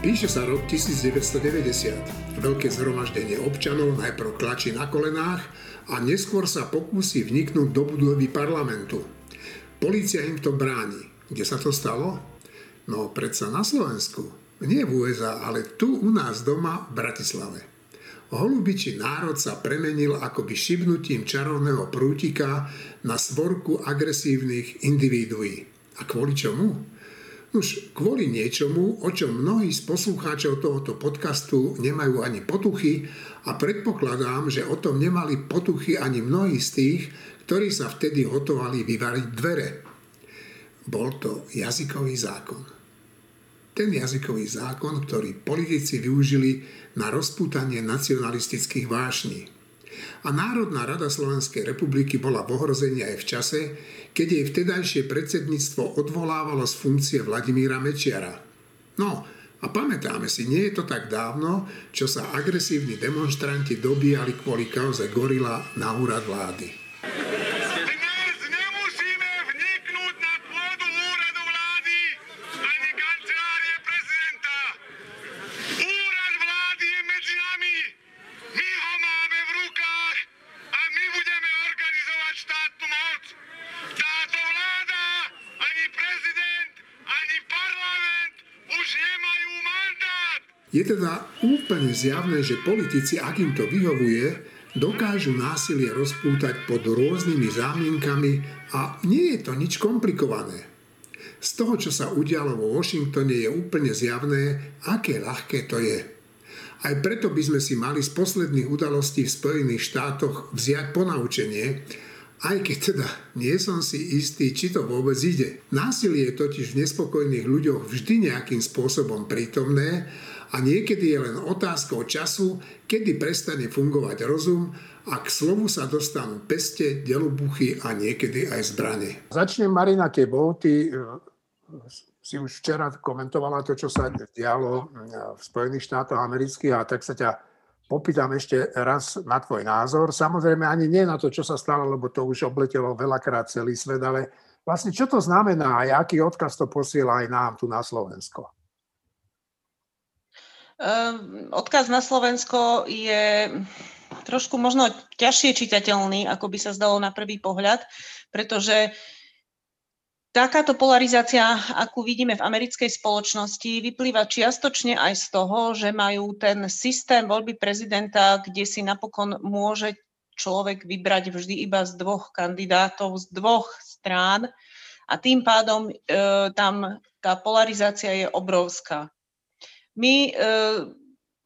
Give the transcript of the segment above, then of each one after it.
Píše sa rok 1990. Veľké zhromaždenie občanov najprv klačí na kolenách a neskôr sa pokúsi vniknúť do budovy parlamentu. Polícia im to bráni. Kde sa to stalo? No predsa na Slovensku. Nie v USA, ale tu u nás doma v Bratislave. Holubičí národ sa premenil akoby šibnutím čarovného prútika na svorku agresívnych individuí. A kvôli čomu? Už kvôli niečomu, o čom mnohí z poslucháčov tohoto podcastu nemajú ani potuchy a predpokladám, že o tom nemali potuchy ani mnohí z tých, ktorí sa vtedy hotovali vyvariť dvere. Bol to jazykový zákon ten jazykový zákon, ktorý politici využili na rozpútanie nacionalistických vášní. A Národná rada Slovenskej republiky bola v ohrození aj v čase, keď jej vtedajšie predsedníctvo odvolávalo z funkcie Vladimíra Mečiara. No, a pamätáme si, nie je to tak dávno, čo sa agresívni demonstranti dobíjali kvôli kauze Gorila na úrad vlády. Je teda úplne zjavné, že politici, ak im to vyhovuje, dokážu násilie rozpútať pod rôznymi zámienkami a nie je to nič komplikované. Z toho, čo sa udialo vo Washingtone, je úplne zjavné, aké ľahké to je. Aj preto by sme si mali z posledných udalostí v Spojených štátoch vziať ponaučenie, aj keď teda nie som si istý, či to vôbec ide. Násilie je totiž v nespokojných ľuďoch vždy nejakým spôsobom prítomné a niekedy je len otázkou času, kedy prestane fungovať rozum a k slovu sa dostanú peste, delobuchy a niekedy aj zbrane. Začnem Marina Kebo, ty si už včera komentovala to, čo sa dialo v Spojených štátoch amerických a tak sa ťa popýtam ešte raz na tvoj názor. Samozrejme ani nie na to, čo sa stalo, lebo to už obletelo veľakrát celý svet, ale vlastne čo to znamená a aký odkaz to posiela aj nám tu na Slovensko? Ehm, odkaz na Slovensko je trošku možno ťažšie čitateľný, ako by sa zdalo na prvý pohľad, pretože takáto polarizácia, akú vidíme v americkej spoločnosti, vyplýva čiastočne aj z toho, že majú ten systém voľby prezidenta, kde si napokon môže človek vybrať vždy iba z dvoch kandidátov, z dvoch strán a tým pádom e, tam tá polarizácia je obrovská. My e,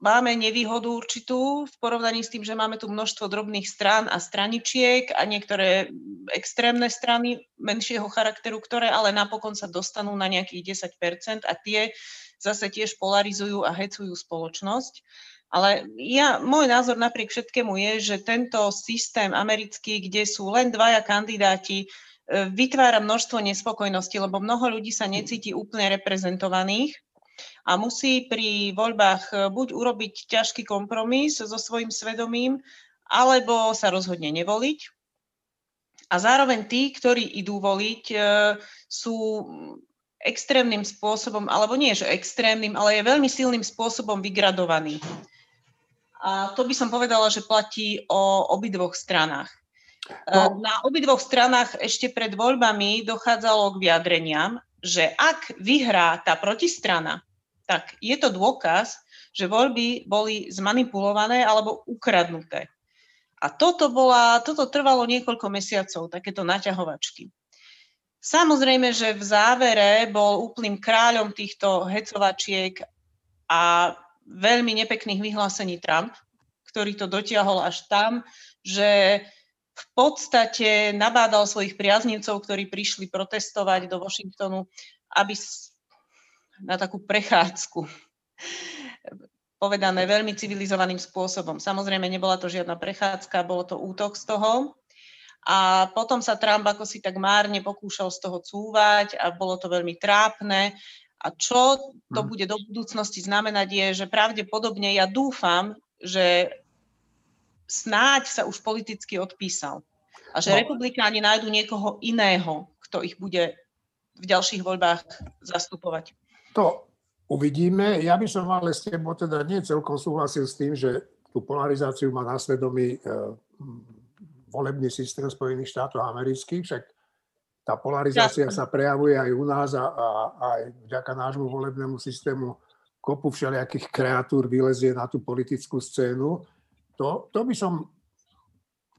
máme nevýhodu určitú v porovnaní s tým, že máme tu množstvo drobných strán a straničiek a niektoré extrémne strany menšieho charakteru, ktoré ale napokon sa dostanú na nejakých 10% a tie zase tiež polarizujú a hecujú spoločnosť. Ale ja, môj názor napriek všetkému je, že tento systém americký, kde sú len dvaja kandidáti, e, vytvára množstvo nespokojnosti, lebo mnoho ľudí sa necíti úplne reprezentovaných a musí pri voľbách e, buď urobiť ťažký kompromis so svojím svedomím, alebo sa rozhodne nevoliť. A zároveň tí, ktorí idú voliť, e, sú extrémnym spôsobom, alebo nie že extrémnym, ale je veľmi silným spôsobom vygradovaný. A to by som povedala, že platí o obidvoch stranách. E, no. Na obidvoch stranách ešte pred voľbami dochádzalo k vyjadreniam, že ak vyhrá tá protistrana, tak je to dôkaz, že voľby boli zmanipulované alebo ukradnuté. A toto, bola, toto trvalo niekoľko mesiacov, takéto naťahovačky. Samozrejme, že v závere bol úplným kráľom týchto hecovačiek a veľmi nepekných vyhlásení Trump, ktorý to dotiahol až tam, že v podstate nabádal svojich priaznivcov, ktorí prišli protestovať do Washingtonu, aby na takú prechádzku. Povedané veľmi civilizovaným spôsobom. Samozrejme, nebola to žiadna prechádzka, bolo to útok z toho. A potom sa Trump ako si tak márne pokúšal z toho cúvať a bolo to veľmi trápne. A čo to mhm. bude do budúcnosti znamenať je, že pravdepodobne ja dúfam, že snáď sa už politicky odpísal. A že no. republikáni nájdu niekoho iného, kto ich bude v ďalších voľbách zastupovať. To Uvidíme. Ja by som ale s tebou teda nie celkom súhlasil s tým, že tú polarizáciu má na svedomí e, volebný systém Spojených štátov amerických, však tá polarizácia sa prejavuje aj u nás a, a, a aj vďaka nášmu volebnému systému kopu všelijakých kreatúr vylezie na tú politickú scénu. To, to by som,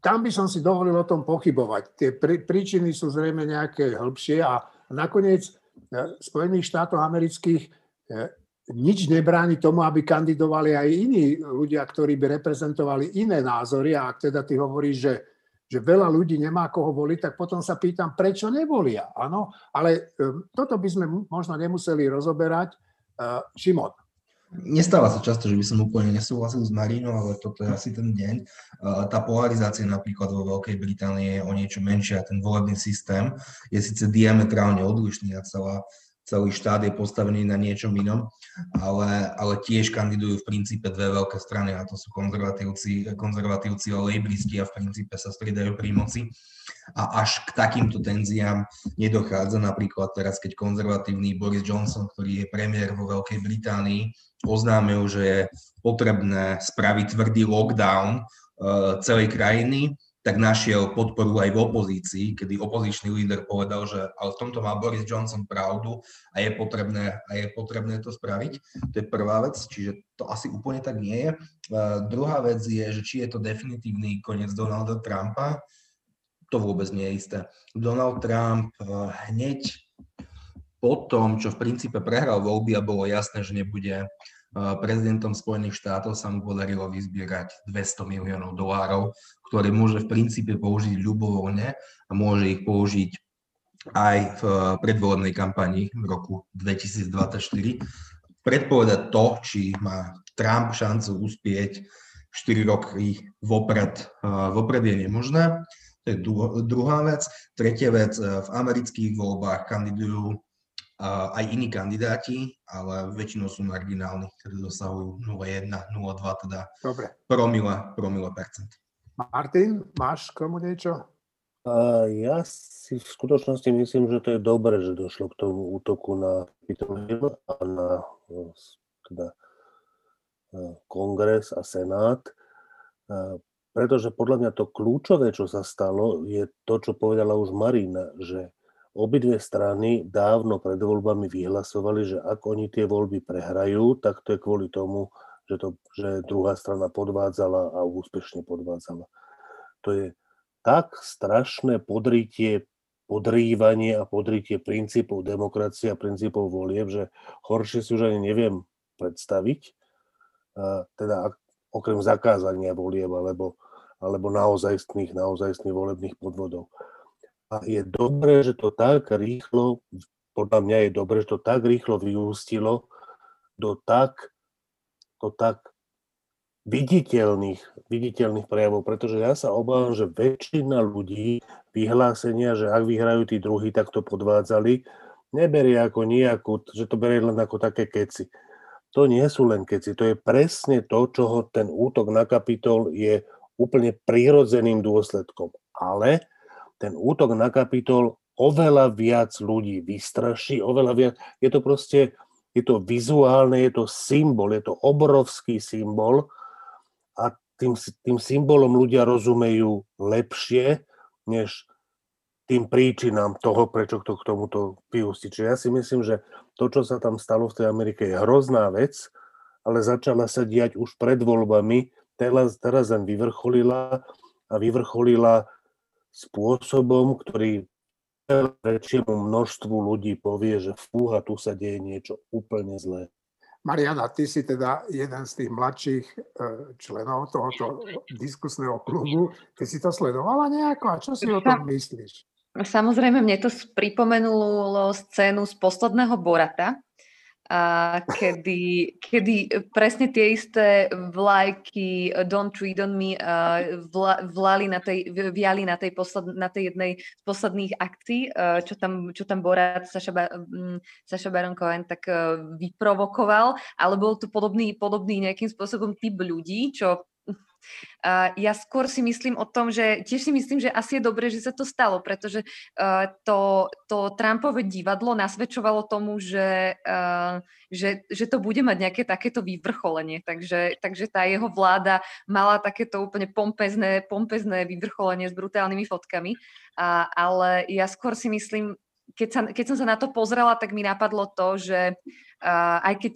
tam by som si dovolil o tom pochybovať. Tie prí, príčiny sú zrejme nejaké hĺbšie a nakoniec e, Spojených štátov amerických e, nič nebráni tomu, aby kandidovali aj iní ľudia, ktorí by reprezentovali iné názory. A ak teda ty hovoríš, že, že veľa ľudí nemá koho voliť, tak potom sa pýtam, prečo nevolia. Áno, ale um, toto by sme možno nemuseli rozoberať. Šimon. Nestáva sa často, že by som úplne nesúhlasil s Marínou, ale toto je asi ten deň. Uh, tá polarizácia napríklad vo Veľkej Británii je o niečo menšia. Ten volebný systém je síce diametrálne odlišný a celá celý štát je postavený na niečom inom, ale, ale tiež kandidujú v princípe dve veľké strany a to sú konzervatívci, konzervatívci a lejbristi a v princípe sa striedajú pri moci. A až k takýmto tenziám nedochádza napríklad teraz, keď konzervatívny Boris Johnson, ktorý je premiér vo Veľkej Británii, oznámil, že je potrebné spraviť tvrdý lockdown uh, celej krajiny, tak našiel podporu aj v opozícii, kedy opozičný líder povedal, že ale v tomto má Boris Johnson pravdu a je potrebné, a je potrebné to spraviť. To je prvá vec, čiže to asi úplne tak nie je. Uh, druhá vec je, že či je to definitívny koniec Donalda Trumpa, to vôbec nie je isté. Donald Trump uh, hneď po tom, čo v princípe prehral voľby a bolo jasné, že nebude prezidentom Spojených štátov sa mu podarilo vyzbierať 200 miliónov dolárov, ktoré môže v princípe použiť ľubovoľne a môže ich použiť aj v predvolebnej kampani v roku 2024. Predpovedať to, či má Trump šancu uspieť 4 roky vopred, vopred je nemožné. To je druhá vec. Tretia vec, v amerických voľbách kandidujú aj iní kandidáti, ale väčšinou sú marginálni, ktorí dosahujú 0,1, 0,2, teda Dobre. promila, promila percent. Martin, máš k tomu niečo? A ja si v skutočnosti myslím, že to je dobré, že došlo k tomu útoku na Capitol Hill a na teda, kongres a senát, pretože podľa mňa to kľúčové, čo sa stalo, je to, čo povedala už Marina, že Obidve strany dávno pred voľbami vyhlasovali, že ak oni tie voľby prehrajú, tak to je kvôli tomu, že, to, že druhá strana podvádzala a úspešne podvádzala. To je tak strašné podritie, podrývanie a podritie princípov demokracie a princípov volieb, že horšie si už ani neviem predstaviť. Teda okrem zakázania volieb alebo, alebo naozajstných, naozajstných volebných podvodov. A je dobré, že to tak rýchlo, podľa mňa je dobré, že to tak rýchlo vyústilo do tak, do tak viditeľných, viditeľných prejavov, pretože ja sa obávam, že väčšina ľudí vyhlásenia, že ak vyhrajú tí druhí, tak to podvádzali, neberie ako nejakú, že to berie len ako také keci. To nie sú len keci, to je presne to, čoho ten útok na kapitol je úplne prirodzeným dôsledkom. Ale ten útok na kapitol oveľa viac ľudí vystraší, oveľa viac. Je to proste, je to vizuálne, je to symbol, je to obrovský symbol a tým, tým symbolom ľudia rozumejú lepšie, než tým príčinám toho, prečo to k tomuto vyústi. Čiže ja si myslím, že to, čo sa tam stalo v tej Amerike, je hrozná vec, ale začala sa diať už pred voľbami, teraz, teraz len vyvrcholila a vyvrcholila spôsobom, ktorý väčšiemu množstvu ľudí povie, že fúha, tu sa deje niečo úplne zlé. Mariana, ty si teda jeden z tých mladších e, členov tohoto diskusného klubu. Ty si to sledovala nejako? A čo si o tom myslíš? Samozrejme, mne to pripomenulo scénu z posledného Borata, a kedy, kedy presne tie isté vlajky Don't Treat on Me vla, vlali na tej, viali na tej, posled, na tej jednej z posledných akcií, čo tam, čo tam Borat Saša, Saša Baron Cohen tak vyprovokoval, ale bol to podobný, podobný nejakým spôsobom typ ľudí, čo Uh, ja skôr si myslím o tom, že tiež si myslím, že asi je dobré, že sa to stalo, pretože uh, to, to Trumpové divadlo nasvedčovalo tomu, že, uh, že, že to bude mať nejaké takéto vyvrcholenie. Takže, takže tá jeho vláda mala takéto úplne pompezné, pompezné vyvrcholenie s brutálnymi fotkami. Uh, ale ja skôr si myslím, keď, sa, keď som sa na to pozrela, tak mi napadlo to, že uh, aj keď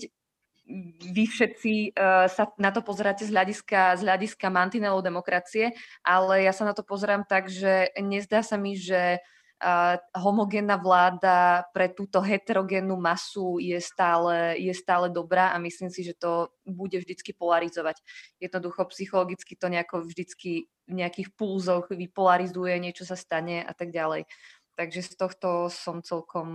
vy všetci uh, sa na to pozeráte z hľadiska, z hľadiska mantinelov demokracie, ale ja sa na to pozerám tak, že nezdá sa mi, že uh, homogénna vláda pre túto heterogénnu masu je stále, je stále dobrá a myslím si, že to bude vždycky polarizovať. Jednoducho psychologicky to nejako vždycky v nejakých pulzoch vypolarizuje, niečo sa stane a tak ďalej. Takže z tohto som celkom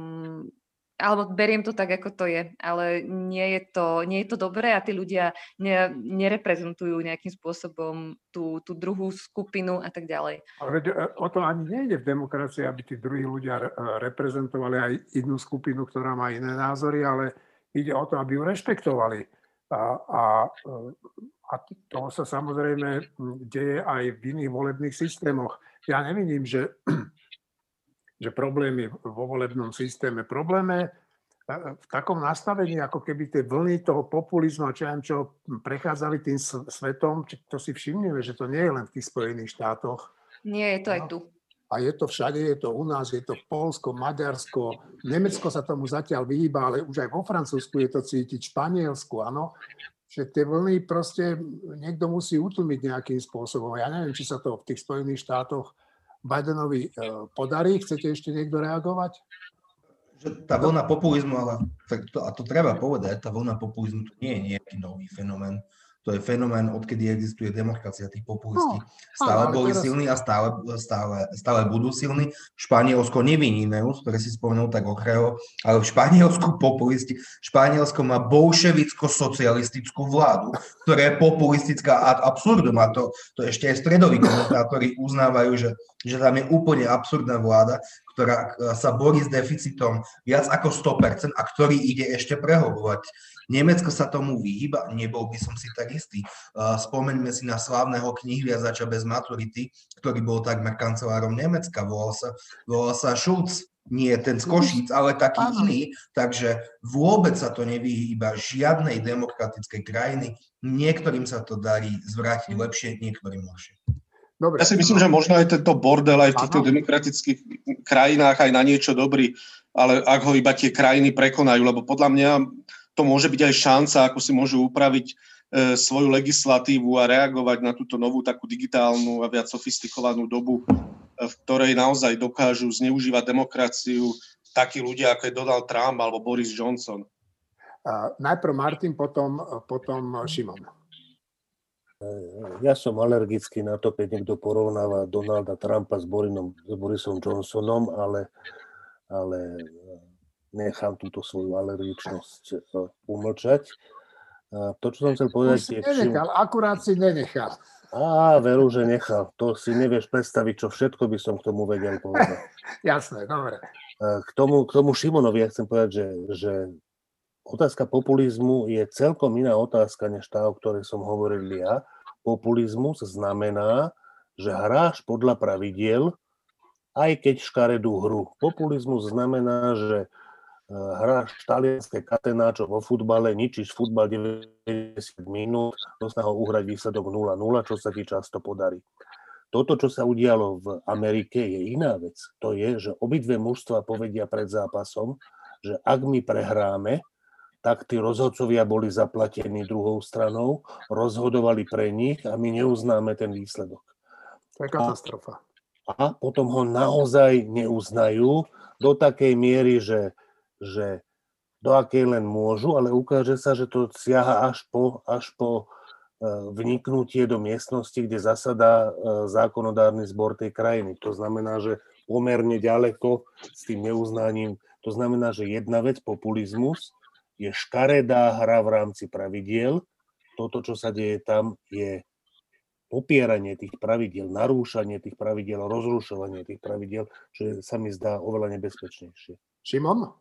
alebo beriem to tak, ako to je, ale nie je to, nie je to dobré a tí ľudia ne, nereprezentujú nejakým spôsobom tú, tú druhú skupinu a tak ďalej. Ale e, o to ani nejde v demokracii, aby tí druhí ľudia e, reprezentovali aj inú skupinu, ktorá má iné názory, ale ide o to, aby ju rešpektovali. A, a, e, a to sa samozrejme deje aj v iných volebných systémoch. Ja nevidím, že že problémy vo volebnom systéme. Probléme v takom nastavení, ako keby tie vlny toho populizmu a čo ja čo prechádzali tým svetom, to si všimneme, že to nie je len v tých Spojených štátoch. Nie, je to aj tu. A je to všade, je to u nás, je to Polsko, Maďarsko, Nemecko sa tomu zatiaľ vyhýba, ale už aj vo Francúzsku je to cítiť, Španielsku, áno. Že tie vlny proste niekto musí utlmiť nejakým spôsobom. Ja neviem, či sa to v tých Spojených štátoch Bidenovi e, podarí. Chcete ešte niekto reagovať? Tá vlna populizmu, ale to, a to treba povedať, tá vlna populizmu to nie je nejaký nový fenomén. To je fenomén, odkedy existuje demokracia, tí populisti no, stále boli teraz... silní a stále, stále, stále budú silní. Španielsko neviní Neus, ktoré si spomenul tak okrajovo, ale v Španielsku populisti, Španielsko má bolševicko-socialistickú vládu, ktorá je populistická ad absurdum. A to, to ešte aj stredoví komentátori uznávajú, že, že tam je úplne absurdná vláda, ktorá sa borí s deficitom viac ako 100% a ktorý ide ešte prehlbovať. Nemecko sa tomu vyhýba, nebol by som si tak istý. Spomeňme si na slávneho knihviazača bez maturity, ktorý bol takmer kancelárom Nemecka, volal sa, volal sa Schulz, nie ten z Košíc, ale taký Áno. iný, takže vôbec sa to nevyhýba žiadnej demokratickej krajiny. Niektorým sa to darí zvrátiť lepšie, niektorým horšie. Dobre. Ja si myslím, že možno aj tento bordel aj v týchto demokratických krajinách aj na niečo dobrý, ale ak ho iba tie krajiny prekonajú, lebo podľa mňa to môže byť aj šanca, ako si môžu upraviť e, svoju legislatívu a reagovať na túto novú takú digitálnu a viac sofistikovanú dobu, e, v ktorej naozaj dokážu zneužívať demokraciu takí ľudia, ako je Donald Trump alebo Boris Johnson. Uh, najprv Martin, potom, potom Šimon. Ja som alergický na to, keď niekto porovnáva Donalda Trumpa s, Borinom, s Borisom Johnsonom, ale, ale nechám túto svoju alergičnosť eh, umlčať. To, čo som chcel povedať... Si nenechal, čím... akurát si nenechal. Á, veru, že nechal. To si nevieš predstaviť, čo všetko by som k tomu vedel povedať. Jasné, dobre. K tomu, k tomu Šimonovi ja chcem povedať, že, že otázka populizmu je celkom iná otázka, než tá, o ktorej som hovoril ja. Populizmus znamená, že hráš podľa pravidiel, aj keď škaredú hru. Populizmus znamená, že hráš talianské katenáčo vo futbale, ničíš futbal 90 minút, do snahou uhrať výsledok 0-0, čo sa ti často podarí. Toto, čo sa udialo v Amerike, je iná vec. To je, že obidve mužstva povedia pred zápasom, že ak my prehráme, tak tí rozhodcovia boli zaplatení druhou stranou, rozhodovali pre nich a my neuznáme ten výsledok. To je katastrofa. A, a potom ho naozaj neuznajú do takej miery, že že do akej len môžu, ale ukáže sa, že to siaha až po, až po e, vniknutie do miestnosti, kde zasadá e, zákonodárny zbor tej krajiny. To znamená, že pomerne ďaleko s tým neuznaním. To znamená, že jedna vec, populizmus, je škaredá hra v rámci pravidiel. Toto, čo sa deje tam, je popieranie tých pravidiel, narúšanie tých pravidiel, rozrušovanie tých pravidiel, čo sa mi zdá oveľa nebezpečnejšie. Šimon?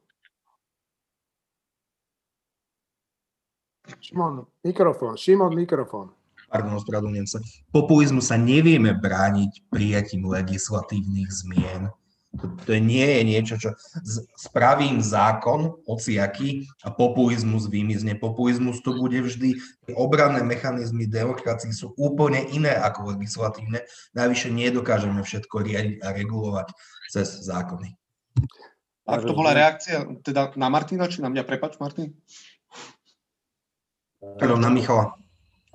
Šimon, mikrofón, Šimon, mikrofón. pardon, ospravedlňujem sa, populizmu sa nevieme brániť prijatím legislatívnych zmien. To, to nie je niečo, čo spravím zákon, hociaký, a populizmus vymizne. Populizmus to bude vždy. Obranné mechanizmy demokracie sú úplne iné ako legislatívne. Najvyššie nedokážeme všetko riadiť a regulovať cez zákony. Tak to bola reakcia teda na Martina, či na mňa? Prepač, Martin. Pardon, na Michala.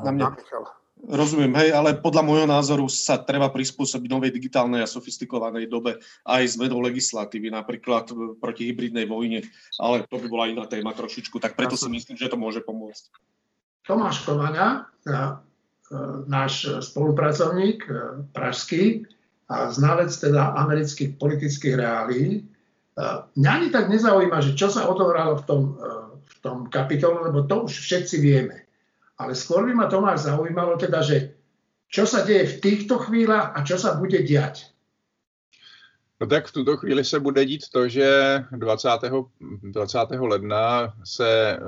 Na mňa. Na Michala. Rozumiem, hej, ale podľa môjho názoru sa treba prispôsobiť novej digitálnej a sofistikovanej dobe aj zmenou legislatívy, napríklad proti hybridnej vojne, ale to by bola iná téma trošičku, tak preto si myslím, že to môže pomôcť. Tomáš Kovaňa, e, náš spolupracovník e, pražský a znalec teda amerických politických reálí, e, mňa ani tak nezaujíma, že čo sa odohralo v tom, v tom kapitolu, lebo to už všetci vieme. Ale skôr by ma Tomáš zaujímalo teda, že čo sa deje v týchto chvíľach a čo sa bude diať. No tak v tuto chvíli se bude dít to, že 20. 20. ledna se e,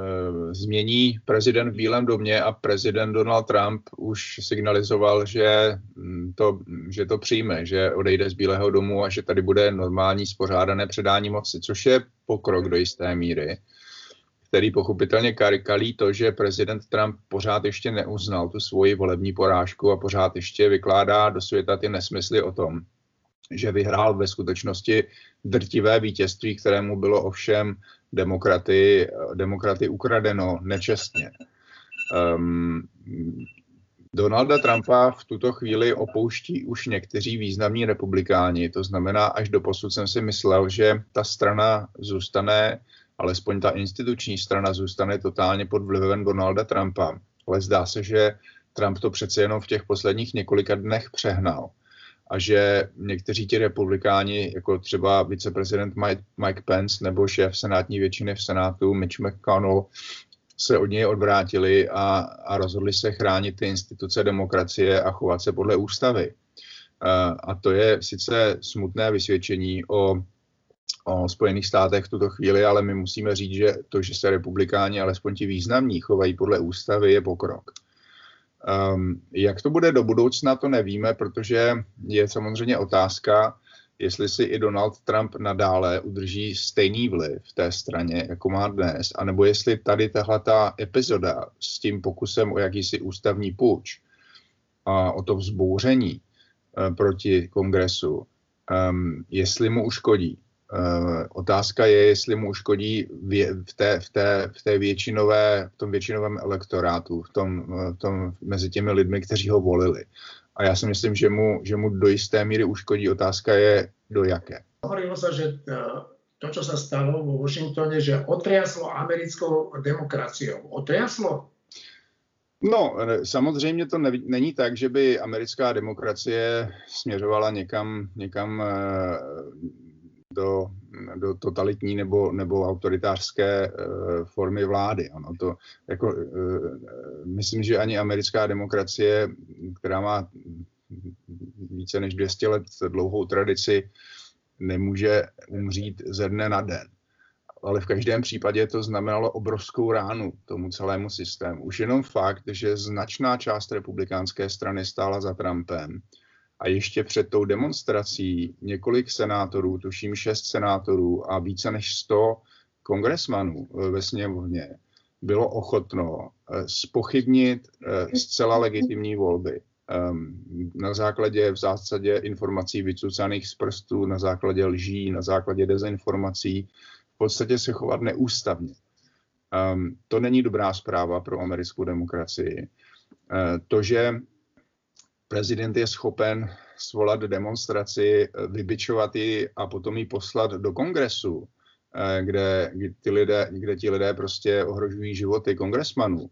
změní prezident v Bílém domě a prezident Donald Trump už signalizoval, že mm, to, že to přijme, že odejde z Bílého domu a že tady bude normální spořádané předání moci, což je pokrok do jisté míry který pochopitelně karikalí to, že prezident Trump pořád ještě neuznal tu svoji volební porážku a pořád ještě vykládá do světa ty nesmysly o tom, že vyhrál ve skutečnosti drtivé vítězství, kterému bylo ovšem demokraty, demokraty ukradeno nečestně. Um, Donalda Trumpa v tuto chvíli opouští už někteří významní republikáni, to znamená, až do posud jsem si myslel, že ta strana zůstane alespoň ta instituční strana zůstane totálně pod vlivem Donalda Trumpa. Ale zdá se, že Trump to přece jenom v těch posledních několika dnech přehnal. A že někteří ti republikáni, jako třeba viceprezident Mike, Pence nebo šéf senátní většiny v Senátu Mitch McConnell, se od něj odvrátili a, a rozhodli se chránit ty instituce demokracie a chovat se podle ústavy. A to je sice smutné vysvědčení o o Spojených státech v tuto chvíli, ale my musíme říct, že to, že se republikáni, alespoň ti významní, chovají podle ústavy, je pokrok. Um, jak to bude do budoucna, to nevíme, protože je samozřejmě otázka, jestli si i Donald Trump nadále udrží stejný vliv v té straně, jako má dnes, anebo jestli tady tahle ta epizoda s tím pokusem o jakýsi ústavní půjč a o to vzbouření uh, proti kongresu, um, jestli mu uškodí. Uh, otázka je, jestli mu uškodí v té, v té, v té většinové, v tom většinovém elektorátu, v tom, v tom, mezi těmi lidmi, kteří ho volili. A já si myslím, že mu, že mu do jisté míry uškodí. Otázka je, do jaké. Hovorilo sa, že e, to, čo sa stalo vo Washingtone, že otriaslo americkou demokraciou. Otriaslo? No, samozřejmě to ne, není tak, že by americká demokracie směřovala někam, někam do, do totalitní nebo, nebo autoritářské uh, formy vlády. Ano, to, jako, uh, myslím, že ani americká demokracie, která má více než 200 let dlouhou tradici, nemůže umřít ze dne na den. Ale v každém případě to znamenalo obrovskou ránu tomu celému systému. Už jenom fakt, že značná část republikánské strany stála za Trumpem, a ještě před tou demonstrací několik senátorů, tuším šest senátorů a více než sto kongresmanů eh, ve sněmovně bylo ochotno eh, spochybnit eh, zcela legitimní volby ehm, na základě v zásadě informací vycucaných z prstů, na základě lží, na základě dezinformací, v podstatě se chovat neústavně. Um, to není dobrá zpráva pro americkou demokracii. Uh, to, že prezident je schopen svolat demonstraci, vybičovat ji a potom ji poslat do kongresu, eh, kde, ty lidé, kde ti lidé prostě ohrožují životy kongresmanů.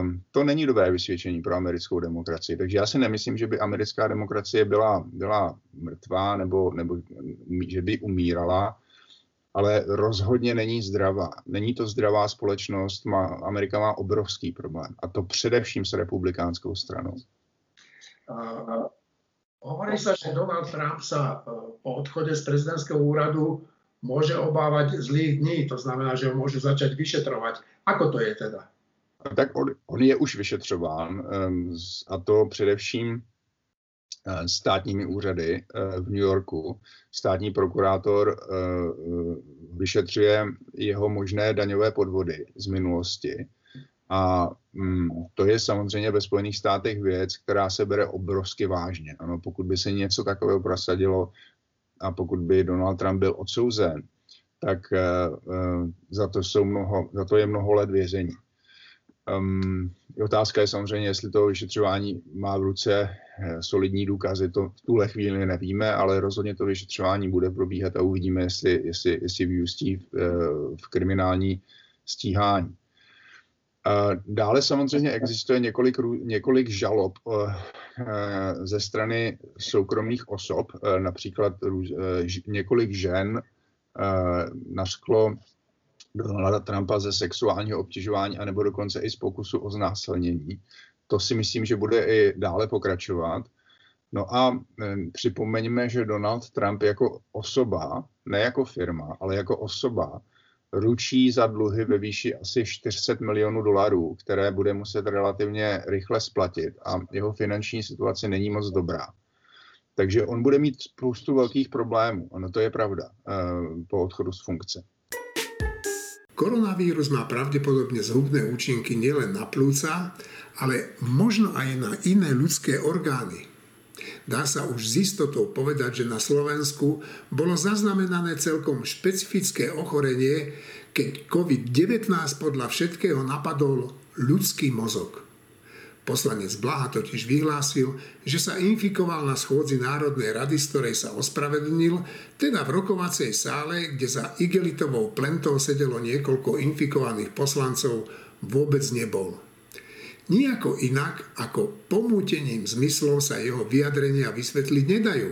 Um, to není dobré vysvědčení pro americkou demokracii. Takže já si nemyslím, že by americká demokracie byla, byla mrtvá nebo, nebo že by umírala, ale rozhodně není zdravá. Není to zdravá společnost, má, Amerika má obrovský problém a to především s republikánskou stranou. Hovorí sa, že Donald Trump sa e, po odchode z prezidentského úradu môže obávať zlých dní, to znamená, že ho môžu začať vyšetrovať. Ako to je teda? Tak on, on je už vyšetřován a to především eh, státními úřady eh, v New Yorku. Státní prokurátor vyšetřuje jeho možné daňové podvody z minulosti. A mm, to je samozřejmě ve Spojených státech věc, která se bere obrovsky vážně. Ano, pokud by se něco takového prosadilo a pokud by Donald Trump byl odsouzen, tak za to, jsou mnoho, za to je mnoho let vězení. Um, otázka je samozřejmě, jestli to vyšetřování má v ruce eh, solidní důkazy, to v tuhle chvíli nevíme, ale rozhodně to vyšetřování bude probíhat a uvidíme, jestli, jestli, jestli vyústí v, eh, v kriminální stíhání. Dále samozřejmě existuje několik, několik žalob eh, ze strany soukromých osob, například několik žen nařklo Donalda Trumpa ze sexuálního obtěžování anebo dokonce i z pokusu o znásilnění. To si myslím, že bude i dále pokračovat. No a připomeňme, že Donald Trump jako osoba, ne jako firma, ale jako osoba, ručí za dluhy ve výši asi 400 milionů dolarů, které bude muset relativně rychle splatit a jeho finanční situace není moc dobrá. Takže on bude mít spoustu velkých problémů. Ano, to je pravda e, po odchodu z funkce. Koronavírus má pravdepodobne zhubné účinky nielen na plúca, ale možno aj na iné ľudské orgány. Dá sa už s istotou povedať, že na Slovensku bolo zaznamenané celkom špecifické ochorenie, keď COVID-19 podľa všetkého napadol ľudský mozog. Poslanec Blaha totiž vyhlásil, že sa infikoval na schôdzi Národnej rady, z ktorej sa ospravedlnil, teda v rokovacej sále, kde za igelitovou plentou sedelo niekoľko infikovaných poslancov, vôbec nebol. Nijako inak ako pomútením zmyslov sa jeho vyjadrenia vysvetliť nedajú.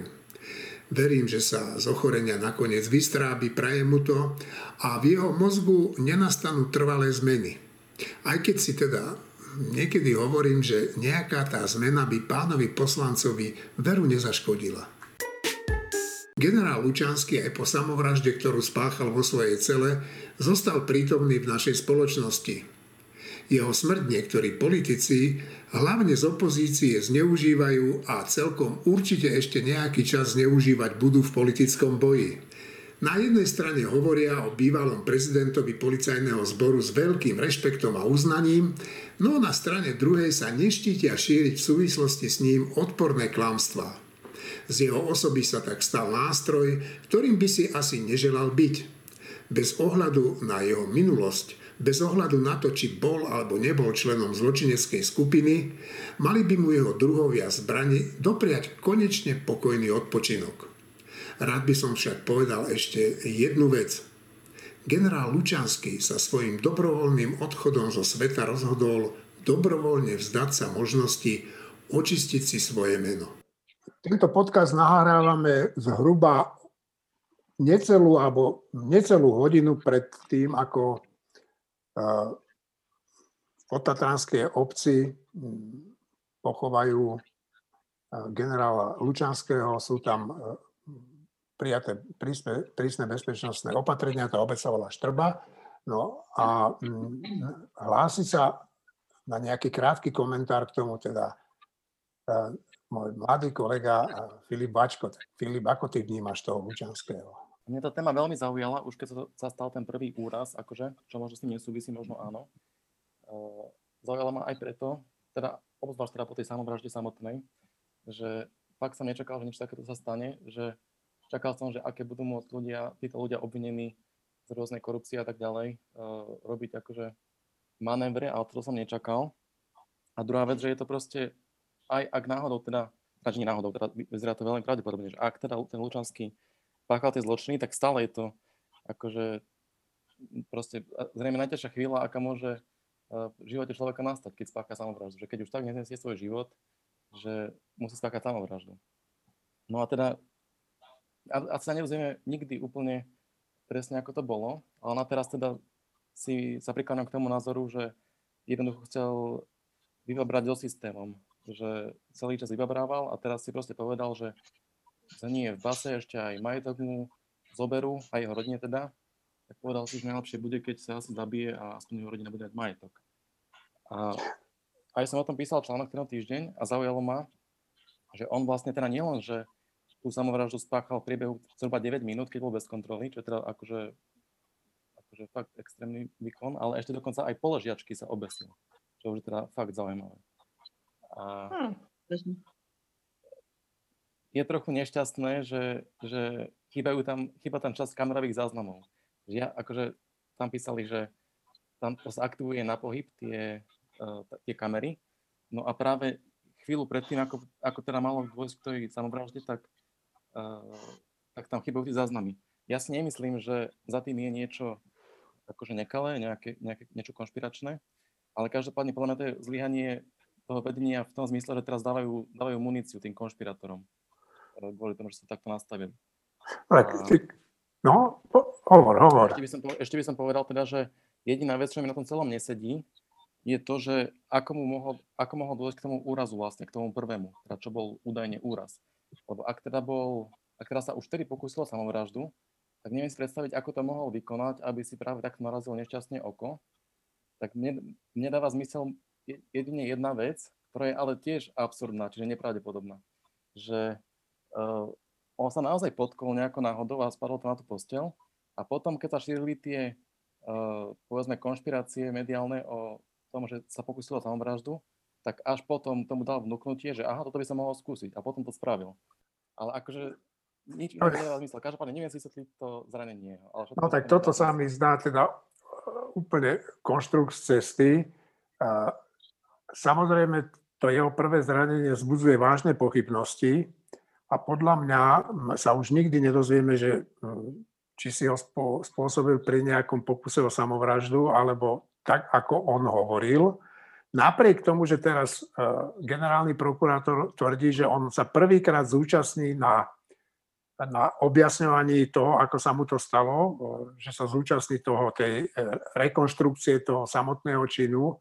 Verím, že sa z ochorenia nakoniec vystrábi, prajem mu to a v jeho mozgu nenastanú trvalé zmeny. Aj keď si teda niekedy hovorím, že nejaká tá zmena by pánovi poslancovi veru nezaškodila. Generál Lučanský aj po samovražde, ktorú spáchal vo svojej cele, zostal prítomný v našej spoločnosti. Jeho smrť niektorí politici, hlavne z opozície, zneužívajú a celkom určite ešte nejaký čas zneužívať budú v politickom boji. Na jednej strane hovoria o bývalom prezidentovi policajného zboru s veľkým rešpektom a uznaním, no na strane druhej sa neštítia šíriť v súvislosti s ním odporné klamstvá. Z jeho osoby sa tak stal nástroj, ktorým by si asi neželal byť. Bez ohľadu na jeho minulosť, bez ohľadu na to, či bol alebo nebol členom zločineckej skupiny, mali by mu jeho druhovia zbrani dopriať konečne pokojný odpočinok. Rád by som však povedal ešte jednu vec. Generál Lučanský sa svojim dobrovoľným odchodom zo sveta rozhodol dobrovoľne vzdať sa možnosti očistiť si svoje meno. Tento podcast nahrávame zhruba necelú alebo necelú hodinu pred tým, ako v Potatranskej obci pochovajú generála Lučanského. Sú tam prijaté prísne, prísne bezpečnostné opatrenia, to obecovala Štrba. No a mm, hlási sa na nejaký krátky komentár k tomu teda uh, môj mladý kolega Filip Bačko. Filip, ako ty vnímaš toho Lučanského? Mne tá téma veľmi zaujala, už keď sa stal ten prvý úraz, akože, čo možno s tým nesúvisí, možno áno. Uh, zaujala ma aj preto, teda obzvlášť teda po tej samovražde samotnej, že fakt som nečakal, že niečo takéto sa stane, že Čakal som, že aké budú môcť ľudia, títo ľudia obvinení z rôznej korupcie a tak ďalej, uh, robiť akože manévre, ale to som nečakal. A druhá vec, že je to proste, aj ak náhodou teda, teda nie náhodou, teda vyzerá to veľmi pravdepodobne, že ak teda ten Lučanský páchal tie zločiny, tak stále je to akože proste zrejme najťažšia chvíľa, aká môže uh, v živote človeka nastať, keď spácha samovraždu. Že keď už tak nesie svoj život, že musí spáchať samovraždu. No a teda asi sa neuzrieme nikdy úplne presne, ako to bolo, ale na teraz teda si sa prikláňam k tomu názoru, že jednoducho chcel vybabrať so systémom, že celý čas vybabrával a teraz si proste povedal, že nie je v base, ešte aj majetok mu zoberú, aj jeho rodine teda, tak povedal si, že najlepšie bude, keď sa asi zabije a aspoň jeho rodina bude mať majetok. A aj som o tom písal článok ten týždeň a zaujalo ma, že on vlastne teda nielen, že tú samovraždu spáchal v priebehu zhruba 9 minút, keď bol bez kontroly, čo je teda akože, akože fakt extrémny výkon, ale ešte dokonca aj položiačky sa obesil, čo už je teda fakt zaujímavé. A hm. Je trochu nešťastné, že, že chýbajú tam, chýba tam časť kamerových záznamov. Že ja, akože tam písali, že tam to sa aktivuje na pohyb tie, uh, tie kamery, no a práve chvíľu predtým, ako, ako teda malo dôjsť k tej samovražde, tak tak tam chýbajú tie záznamy. Ja si nemyslím, že za tým je niečo akože nekalé, nejaké, nejaké, niečo konšpiračné, ale každopádne podľa mňa to je zlyhanie toho vedenia v tom zmysle, že teraz dávajú, dávajú muníciu tým konšpirátorom. Kvôli tomu, že sa takto nastavili. Tak, ty, no, hovor, hovor. Ešte by, som, ešte by som povedal teda, že jediná vec, čo mi na tom celom nesedí, je to, že ako, mu mohol, ako mohol dôjsť k tomu úrazu vlastne, k tomu prvému, teda čo bol údajne úraz. Lebo ak teda bol, ak teda sa už vtedy pokúsil samovraždu, tak neviem si predstaviť, ako to mohol vykonať, aby si práve takto narazil nešťastne oko. Tak mne, mne dáva zmysel jedine jedna vec, ktorá je ale tiež absurdná, čiže nepravdepodobná. Že uh, on sa naozaj potkol nejako náhodou a spadol to na tú postel a potom, keď sa šírili tie, uh, povedzme, konšpirácie mediálne o tom, že sa pokúsil o samovraždu, tak až potom tomu dal vnúknutie, že aha, toto by sa mohol skúsiť a potom to spravil. Ale akože nič iné nedáva zmysel. Každopádne neviem si vysvetliť to zranenie. Ale no tak toto sa mi zdá teda uh, úplne konštrukt z cesty. Samozrejme, to jeho prvé zranenie zbudzuje vážne pochybnosti a podľa mňa sa už nikdy nedozvieme, že či si ho spôsobil pri nejakom pokuse o samovraždu, alebo tak, ako on hovoril. Napriek tomu, že teraz e, generálny prokurátor tvrdí, že on sa prvýkrát zúčastní na, na objasňovaní toho, ako sa mu to stalo, e, že sa zúčastní toho, tej e, rekonštrukcie toho samotného činu.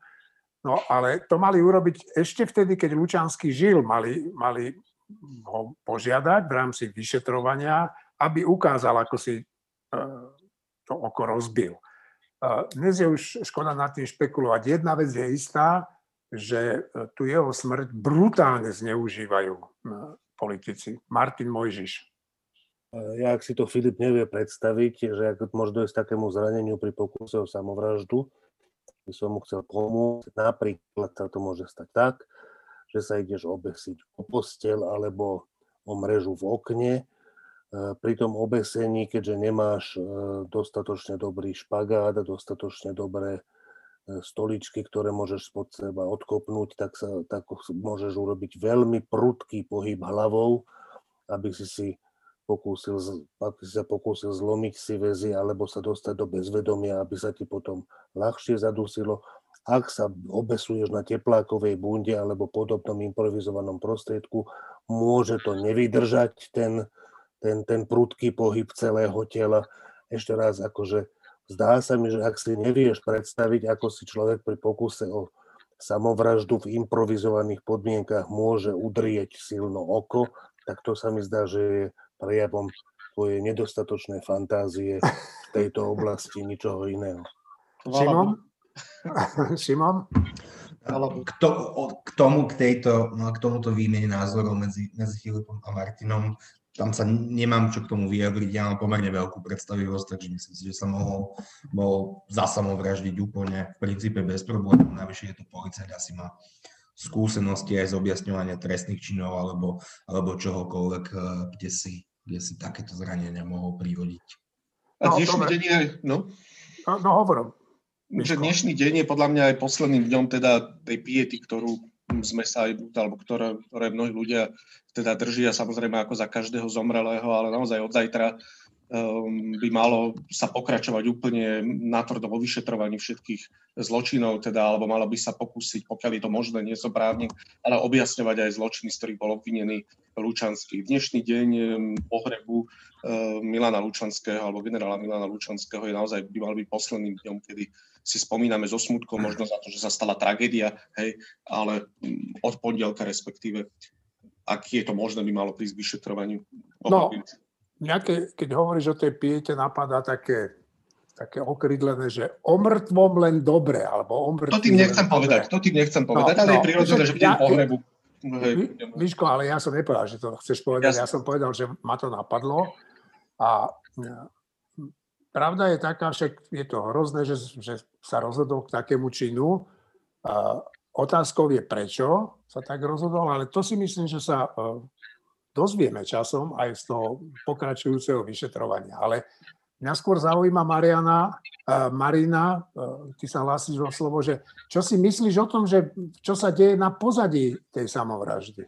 No ale to mali urobiť ešte vtedy, keď Lučanský žil, mali, mali ho požiadať v rámci vyšetrovania, aby ukázal, ako si to oko rozbil. Dnes je už škoda nad tým špekulovať. Jedna vec je istá, že e, tu jeho smrť brutálne zneužívajú e, politici. Martin Mojžiš. Ja, ak si to Filip nevie predstaviť, že ak môže dojsť takému zraneniu pri pokuse o samovraždu, by som mu chcel pomôcť. Napríklad to môže stať tak, že sa ideš obesiť o postel alebo o mrežu v okne, pri tom obesení, keďže nemáš e, dostatočne dobrý špagát a dostatočne dobré e, stoličky, ktoré môžeš spod seba odkopnúť, tak, sa, tak môžeš urobiť veľmi prudký pohyb hlavou, aby si si pokúsil, aby si sa pokúsil zlomiť si väzy alebo sa dostať do bezvedomia, aby sa ti potom ľahšie zadusilo. Ak sa obesuješ na teplákovej bunde alebo podobnom improvizovanom prostriedku, môže to nevydržať ten, ten, ten prudký pohyb celého tela. Ešte raz, akože zdá sa mi, že ak si nevieš predstaviť, ako si človek pri pokuse o samovraždu v improvizovaných podmienkach môže udrieť silno oko, tak to sa mi zdá, že je prejavom tvojej nedostatočnej fantázie v tejto oblasti ničoho iného. Šimon? Šimon? K, to, k tomu, k, tejto, no, k tomuto výmene názorov medzi, medzi Filipom a Martinom tam sa nemám čo k tomu vyjadriť, ja mám pomerne veľkú predstavivosť, takže myslím si, že sa mohol, mohol zasamovraždiť úplne v princípe bez problémov. Navyše je to policajt, asi má skúsenosti aj z objasňovania trestných činov alebo, alebo čohokoľvek, eh, kde si, kde si takéto zranenia mohol privodiť. A no, dnešný deň no? No, no hovorom. Že dnešný deň je podľa mňa aj posledným dňom teda tej piety, ktorú sme sa aj, alebo ktoré, ktoré mnohí ľudia teda držia samozrejme ako za každého zomrelého, ale naozaj od zajtra um, by malo sa pokračovať úplne natvrdo vo vyšetrovaní všetkých zločinov, teda, alebo malo by sa pokúsiť, pokiaľ je to možné, nie som právnik, ale objasňovať aj zločiny, z ktorých bol obvinený Lučanský. Dnešný deň um, pohrebu um, Milana Lučanského alebo generála Milana Lučanského je naozaj by mal byť posledným dňom, kedy si spomíname so smutkom možno za to, že sa stala tragédia, hej, ale um, od pondelka respektíve ak je to možné, by malo prísť vyšetrovaniu. No, nejaké, keď hovoríš o tej piete, napadá také, také okrydlené, že o mŕtvom len dobre, alebo o mŕtvom To tým nechcem povedať, to tým nechcem povedať, no, ale no, je prirodzené, že v tým ja, pohrebu. Miško, ale ja som nepovedal, že to chceš povedať, ja, ja som povedal, že ma to napadlo a pravda je taká, však je to hrozné, že, že sa rozhodol k takému činu. A otázkou je, prečo sa tak rozhodol, ale to si myslím, že sa dozvieme časom aj z toho pokračujúceho vyšetrovania. Ale Mňa skôr zaujíma Mariana, uh, Marina, uh, ty sa hlasíš o slovo, že čo si myslíš o tom, že čo sa deje na pozadí tej samovraždy?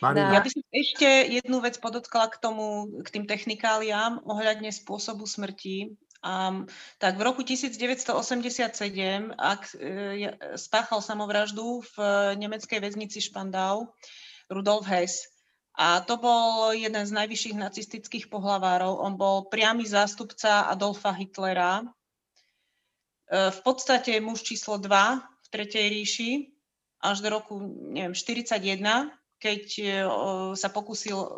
Marina? Ja by som ešte jednu vec podotkala k tomu, k tým technikáliám ohľadne spôsobu smrti. Um, tak v roku 1987, ak uh, spáchal samovraždu v nemeckej väznici Špandau Rudolf Hess, a to bol jeden z najvyšších nacistických pohlavárov. On bol priamy zástupca Adolfa Hitlera. E, v podstate muž číslo 2 v Tretej ríši až do roku neviem, 41, keď e, sa pokúsil, e,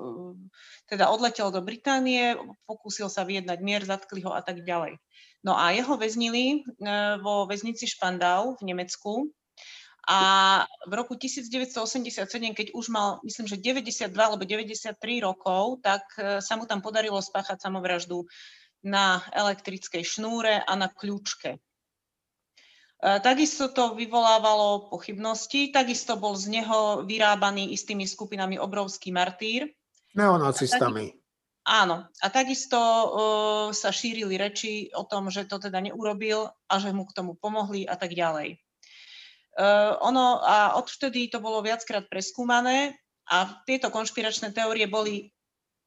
teda odletel do Británie, pokúsil sa vyjednať mier, zatkli ho a tak ďalej. No a jeho väznili vo väznici Špandau v Nemecku a v roku 1987, keď už mal, myslím, že 92 alebo 93 rokov, tak e, sa mu tam podarilo spáchať samovraždu na elektrickej šnúre a na kľúčke. E, takisto to vyvolávalo pochybnosti, takisto bol z neho vyrábaný istými skupinami obrovský martýr. Neonacistami. Áno, a takisto uh, sa šírili reči o tom, že to teda neurobil a že mu k tomu pomohli a tak ďalej. Uh, ono, a odvtedy to bolo viackrát preskúmané a tieto konšpiračné teórie boli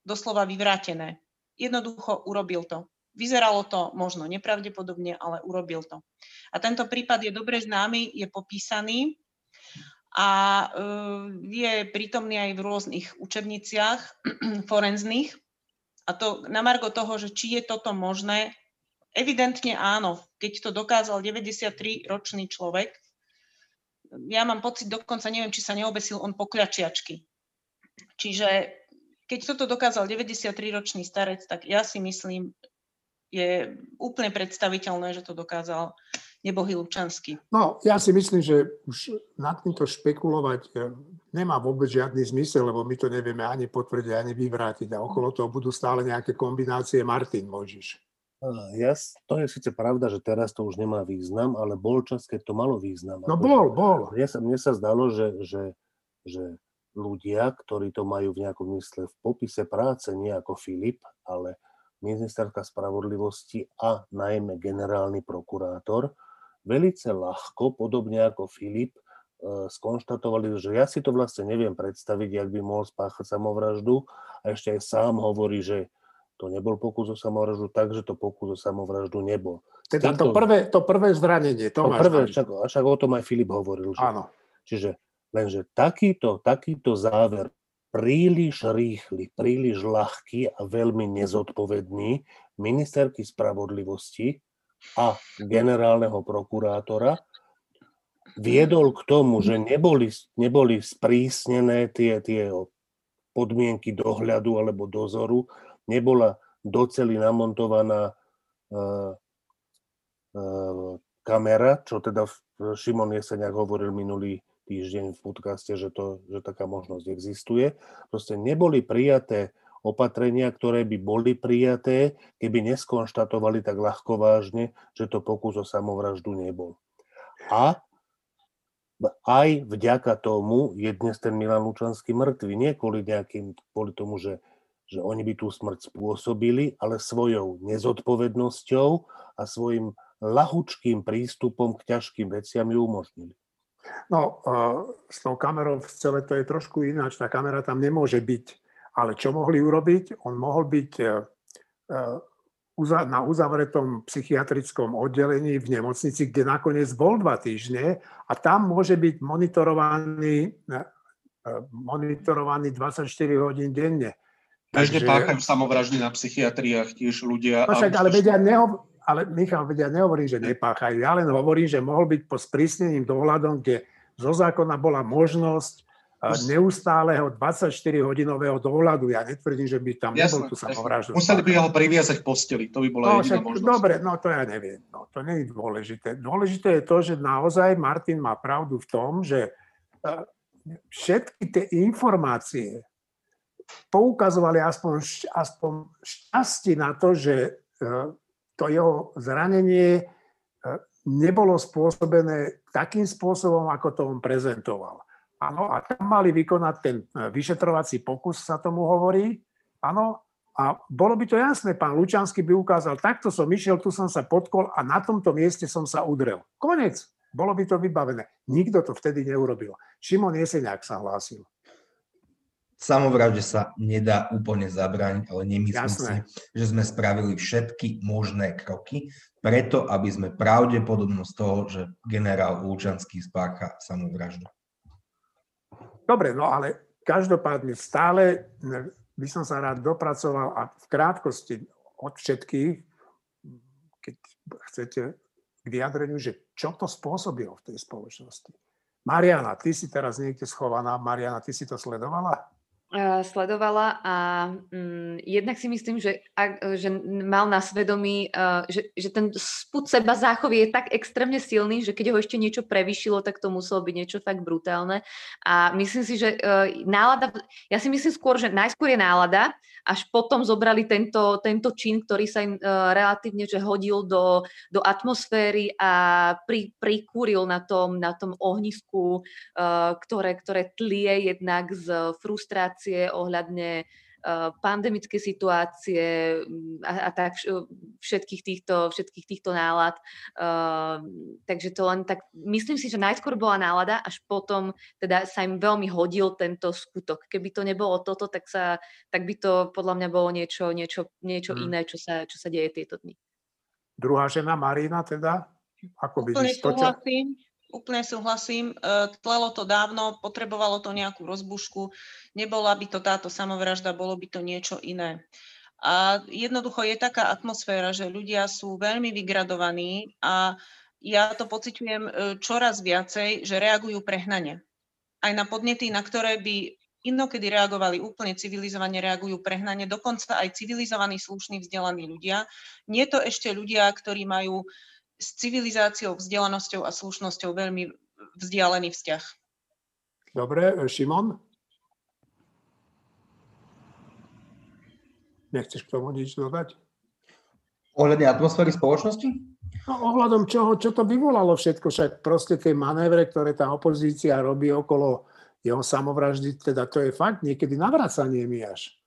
doslova vyvrátené. Jednoducho urobil to. Vyzeralo to možno nepravdepodobne, ale urobil to. A tento prípad je dobre známy, je popísaný a uh, je prítomný aj v rôznych učebniciach forenzných. A to na margo toho, že či je toto možné, evidentne áno. Keď to dokázal 93-ročný človek, ja mám pocit, dokonca neviem, či sa neobesil on pokľačiačky. Čiže keď toto dokázal 93-ročný starec, tak ja si myslím, je úplne predstaviteľné, že to dokázal nebohý Lučanský. No, ja si myslím, že už nad týmto špekulovať e, nemá vôbec žiadny zmysel, lebo my to nevieme ani potvrdiť, ani vyvrátiť. A okolo toho budú stále nejaké kombinácie. Martin, môžeš. Ja, to je síce pravda, že teraz to už nemá význam, ale bol čas, keď to malo význam. No bol, bol. Mne sa, mne sa zdalo, že, že, že ľudia, ktorí to majú v nejakom mysle v popise práce, nie ako Filip, ale ministerka spravodlivosti a najmä generálny prokurátor, velice ľahko, podobne ako Filip, e, skonštatovali, že ja si to vlastne neviem predstaviť, jak by mohol spáchať samovraždu a ešte aj sám hovorí, že to nebol pokus o samovraždu, takže to pokus o samovraždu nebol. Teda to prvé, to prvé zranenie, to, to prvé, však, však o tom aj Filip hovoril. Že, Áno. Čiže lenže takýto, takýto záver príliš rýchly, príliš ľahký a veľmi nezodpovedný ministerky spravodlivosti a generálneho prokurátora viedol k tomu, že neboli, neboli sprísnené tie, tie podmienky dohľadu alebo dozoru nebola doceli namontovaná uh, uh, kamera, čo teda Šimon Jeseniak hovoril minulý týždeň v podcaste, že, to, že taká možnosť existuje. Proste neboli prijaté opatrenia, ktoré by boli prijaté, keby neskonštatovali tak ľahko vážne, že to pokus o samovraždu nebol. A aj vďaka tomu je dnes ten Milan Lučanský mŕtvy. Nie kvôli, nejakým, kvôli tomu, že že oni by tú smrť spôsobili, ale svojou nezodpovednosťou a svojim lahučkým prístupom k ťažkým veciam ju umožnili. No, s tou kamerou v celé to je trošku ináč. Tá kamera tam nemôže byť. Ale čo mohli urobiť? On mohol byť e, e, na uzavretom psychiatrickom oddelení v nemocnici, kde nakoniec bol dva týždne a tam môže byť monitorovaný, e, monitorovaný 24 hodín denne. Bežne páchajú samovraždy na psychiatriách tiež ľudia. No však, ale, vedia, neho, ale Michal, vedia, nehovorím, že nepáchajú. Ja len hovorím, že mohol byť po sprísnením dohľadom, kde zo zákona bola možnosť neustáleho 24-hodinového dohľadu. Ja netvrdím, že by tam Jasne, nebol tu samovraždu. Museli by ho priviazať v posteli, to by bola no, jediná však, možnosť. Dobre, no to ja neviem. No, to nie je dôležité. Dôležité je to, že naozaj Martin má pravdu v tom, že uh, všetky tie informácie poukazovali aspoň, aspoň šťastie na to, že uh, to jeho zranenie uh, nebolo spôsobené takým spôsobom, ako to on prezentoval. Áno, a tam mali vykonať ten e, vyšetrovací pokus, sa tomu hovorí. Áno, a bolo by to jasné, pán Lučanský by ukázal, takto som išiel, tu som sa podkol a na tomto mieste som sa udrel. Konec. Bolo by to vybavené. Nikto to vtedy neurobil. Šimon Jeseniak sa hlásil. Samovražde sa nedá úplne zabrániť, ale nemyslím Jasné. si, že sme spravili všetky možné kroky, preto aby sme pravdepodobnosť toho, že generál Lučanský spácha samovraždu. Dobre, no ale každopádne stále by som sa rád dopracoval a v krátkosti od všetkých, keď chcete k vyjadreniu, že čo to spôsobilo v tej spoločnosti. Mariana, ty si teraz niekde schovaná. Mariana, ty si to sledovala? Uh, sledovala a um, jednak si myslím, že, ak, že mal na svedomí, uh, že, že ten spud seba záchovy je tak extrémne silný, že keď ho ešte niečo prevýšilo, tak to muselo byť niečo fakt brutálne. A myslím si, že uh, nálada, ja si myslím skôr, že najskôr je nálada, až potom zobrali tento, tento čin, ktorý sa im uh, relatívne že hodil do, do atmosféry a pri, prikúril na tom, na tom ohnisku, uh, ktoré, ktoré tlie jednak z frustrácie situácie, ohľadne uh, pandemické situácie mm, a, a tak všetkých týchto, všetkých týchto nálad. Uh, takže to len tak, myslím si, že najskôr bola nálada, až potom teda sa im veľmi hodil tento skutok. Keby to nebolo toto, tak, sa, tak by to podľa mňa bolo niečo, niečo, niečo hmm. iné, čo sa, čo sa deje tieto dny. Druhá žena, Marina, teda? Ako to? Súhlasím. Úplne súhlasím. E, tlelo to dávno, potrebovalo to nejakú rozbušku. Nebola by to táto samovražda, bolo by to niečo iné. A jednoducho je taká atmosféra, že ľudia sú veľmi vygradovaní a ja to pociťujem e, čoraz viacej, že reagujú prehnane. Aj na podnety, na ktoré by inokedy reagovali úplne civilizovane, reagujú prehnane, dokonca aj civilizovaní, slušní, vzdelaní ľudia. Nie to ešte ľudia, ktorí majú s civilizáciou, vzdelanosťou a slušnosťou veľmi vzdialený vzťah. Dobre, e, Šimon? Nechceš k tomu nič dodať? Ohľadne atmosféry spoločnosti? No, ohľadom čoho, čo to vyvolalo všetko, však proste tie manévre, ktoré tá opozícia robí okolo jeho samovraždy, teda to je fakt niekedy navracanie mi až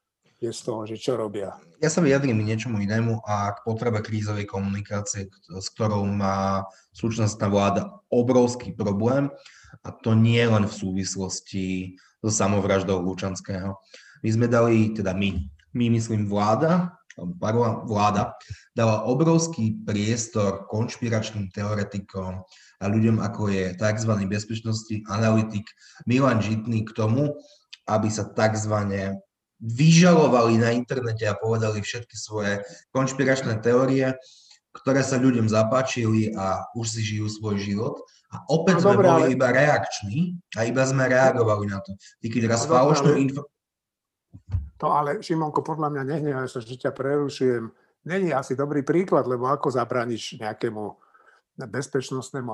je z toho, že čo robia? Ja sa vyjadrím niečomu inému a k potrebe krízovej komunikácie, s ktorou má súčasná vláda obrovský problém a to nie len v súvislosti so samovraždou Lučanského. My sme dali, teda my, my myslím vláda, vláda dala obrovský priestor konšpiračným teoretikom a ľuďom, ako je tzv. bezpečnostný analytik Milan Žitný k tomu, aby sa tzv vyžalovali na internete a povedali všetky svoje konšpiračné teórie, ktoré sa ľuďom zapáčili a už si žijú svoj život. A opäť no, sme dobré, boli ale... iba reakční a iba sme reagovali na to. Ty keď raz no, falošnú info... To ale, Šimonko, podľa mňa nehnevaj sa, že ťa prerušujem. Není asi dobrý príklad, lebo ako zabraníš nejakému bezpečnostnému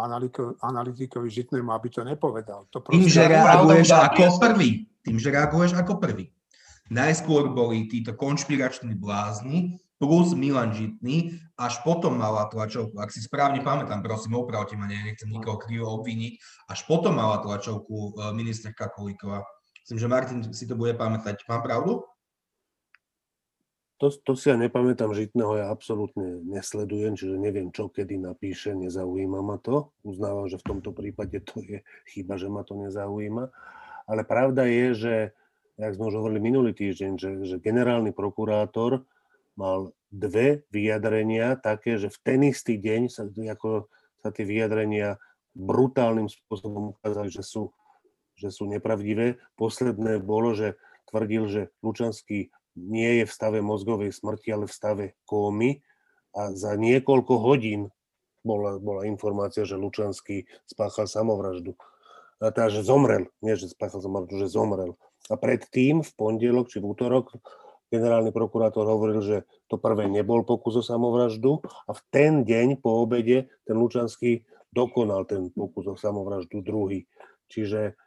analytikovi žitnému, aby to nepovedal. To Tým, že reaguješ ako prvý. Tým, že reaguješ ako prvý. Najskôr boli títo konšpirační blázni plus Milan Žitný, až potom mala tlačovku, ak si správne pamätám, prosím, opravte ma, nechcem nikoho krivo obviniť, až potom mala tlačovku e, ministerka Kolíková. Myslím, že Martin si to bude pamätať. Mám pravdu? To, to si ja nepamätám, Žitného ja absolútne nesledujem, čiže neviem, čo kedy napíše, nezaujíma ma to. Uznávam, že v tomto prípade to je chyba, že ma to nezaujíma. Ale pravda je, že jak sme už hovorili minulý týždeň, že, že generálny prokurátor mal dve vyjadrenia také, že v ten istý deň sa, ako sa tie vyjadrenia brutálnym spôsobom ukázali, že sú, že sú nepravdivé. Posledné bolo, že tvrdil, že Lučanský nie je v stave mozgovej smrti, ale v stave kómy a za niekoľko hodín bola, bola informácia, že Lučanský spáchal samovraždu. a teda, že zomrel, nie že spáchal samovraždu, že zomrel. A predtým v pondelok či v útorok generálny prokurátor hovoril, že to prvé nebol pokus o samovraždu a v ten deň po obede ten Lučanský dokonal ten pokus o samovraždu druhý. Čiže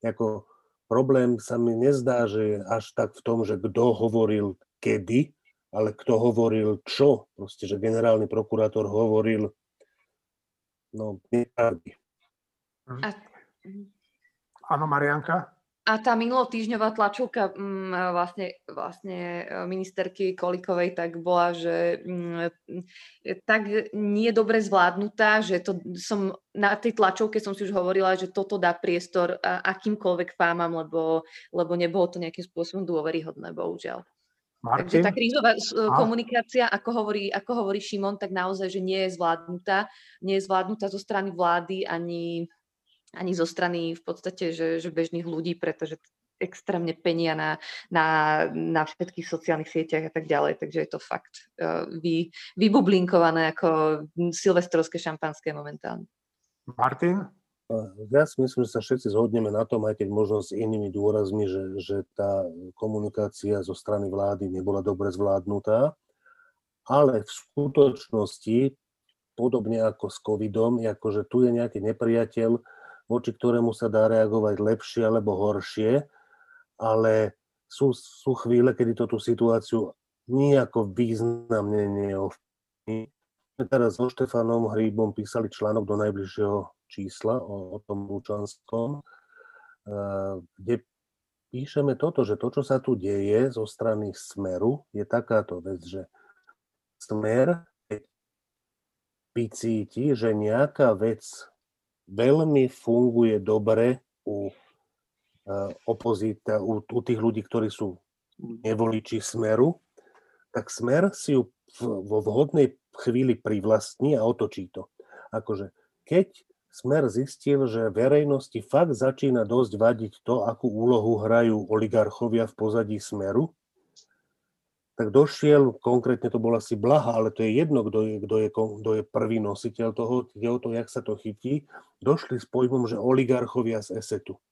ako problém sa mi nezdá, že je až tak v tom, že kto hovoril kedy, ale kto hovoril čo. Proste, že generálny prokurátor hovoril no, nepravdy. A... Áno, Marianka? A tá minulotýžňová tlačovka mm, vlastne, vlastne e, ministerky Kolikovej tak bola, že mm, tak nie dobre zvládnutá, že to som na tej tlačovke som si už hovorila, že toto dá priestor akýmkoľvek fámam, lebo, lebo nebolo to nejakým spôsobom dôveryhodné, bohužiaľ. Martin? Takže tá krízová komunikácia, ako hovorí, ako hovorí Šimon, tak naozaj, že nie je zvládnutá. Nie je zvládnutá zo strany vlády ani ani zo strany v podstate, že, že bežných ľudí, pretože extrémne penia na, na, na všetkých sociálnych sieťach a tak ďalej, takže je to fakt uh, vy, vybublinkované ako silvestrovské šampanské momentálne. Martin? Ja si myslím, že sa všetci zhodneme na tom, aj keď možno s inými dôrazmi, že, že tá komunikácia zo strany vlády nebola dobre zvládnutá, ale v skutočnosti, podobne ako s covidom, akože tu je nejaký nepriateľ, voči ktorému sa dá reagovať lepšie alebo horšie, ale sú, sú chvíle, kedy to tú situáciu nejako významne neovplyvní. Teraz so Štefanom Hríbom písali článok do najbližšieho čísla o, o tom Lučanskom, kde píšeme toto, že to, čo sa tu deje zo strany Smeru, je takáto vec, že Smer vycíti, že nejaká vec veľmi funguje dobre u e, opozíta, u, u tých ľudí, ktorí sú nevoliči Smeru, tak Smer si ju vo vhodnej chvíli privlastní a otočí to. Akože keď Smer zistil, že verejnosti fakt začína dosť vadiť to, akú úlohu hrajú oligarchovia v pozadí Smeru, tak došiel, konkrétne to bol asi Blaha, ale to je jedno, kto je, kto je, kto je prvý nositeľ toho, ide o to, jak sa to chytí, došli s pojmom, že oligarchovia z esetu.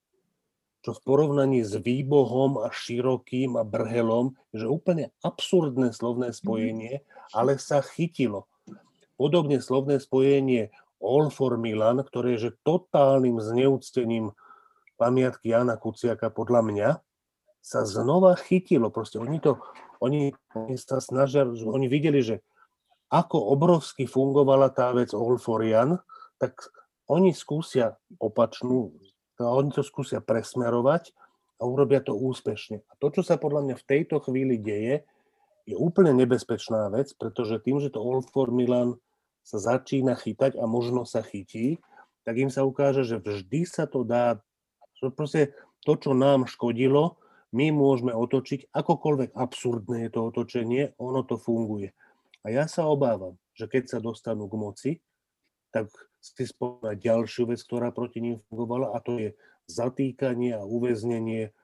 Čo v porovnaní s výbohom a širokým a brhelom, že úplne absurdné slovné spojenie, ale sa chytilo. Podobne slovné spojenie All for Milan, ktoré je že totálnym zneúctením pamiatky Jana Kuciaka podľa mňa, sa znova chytilo. Proste oni to oni, oni sa snažia, oni videli, že ako obrovsky fungovala tá vec Olforian, tak oni skúsia opačnú, oni to skúsia presmerovať a urobia to úspešne. A to, čo sa podľa mňa v tejto chvíli deje, je úplne nebezpečná vec, pretože tým, že to All for Milan sa začína chytať a možno sa chytí, tak im sa ukáže, že vždy sa to dá, že proste to, čo nám škodilo, my môžeme otočiť, akokoľvek absurdné je to otočenie, ono to funguje. A ja sa obávam, že keď sa dostanú k moci, tak si spomínať ďalšiu vec, ktorá proti ním fungovala, a to je zatýkanie a uväznenie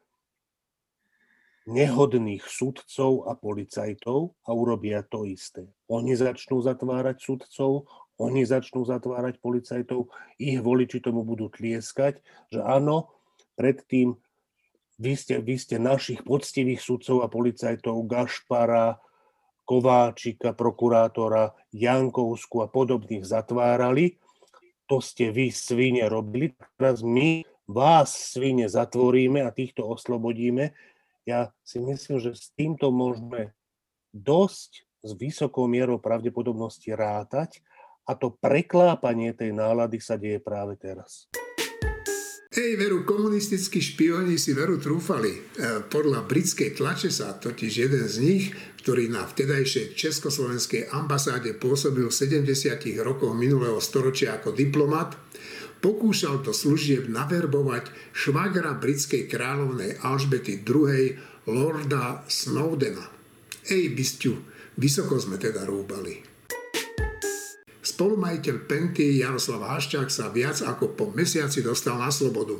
nehodných sudcov a policajtov a urobia to isté. Oni začnú zatvárať sudcov, oni začnú zatvárať policajtov, ich voliči tomu budú tlieskať, že áno, predtým vy ste, vy ste našich poctivých sudcov a policajtov Gašpara, Kováčika, prokurátora, Jankovsku a podobných zatvárali. To ste vy svine robili. Teraz my vás svine zatvoríme a týchto oslobodíme. Ja si myslím, že s týmto môžeme dosť s vysokou mierou pravdepodobnosti rátať a to preklápanie tej nálady sa deje práve teraz. Hej, veru, komunistickí špioni si veru trúfali. E, podľa britskej tlače sa totiž jeden z nich, ktorý na vtedajšej československej ambasáde pôsobil v 70. rokoch minulého storočia ako diplomat, pokúšal do služieb naverbovať švagra britskej kráľovnej Alžbety II. Lorda Snowdena. Ej, bysťu, vysoko sme teda rúbali. Spolumajiteľ Penty Jaroslav Haščák sa viac ako po mesiaci dostal na slobodu.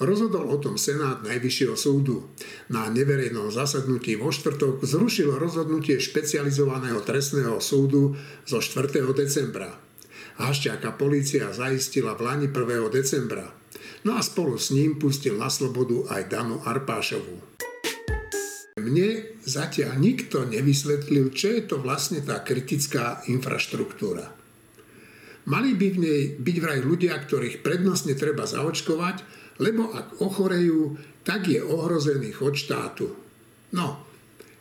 Rozhodol o tom Senát Najvyššieho súdu. Na neverejnom zasadnutí vo štvrtok zrušil rozhodnutie špecializovaného trestného súdu zo 4. decembra. Haščáka polícia zaistila v Lani 1. decembra. no a spolu s ním pustil na slobodu aj Danu Arpášovú. Mne zatiaľ nikto nevysvetlil, čo je to vlastne tá kritická infraštruktúra. Mali by v nej byť vraj ľudia, ktorých prednostne treba zaočkovať, lebo ak ochorejú, tak je ohrozený chod štátu. No,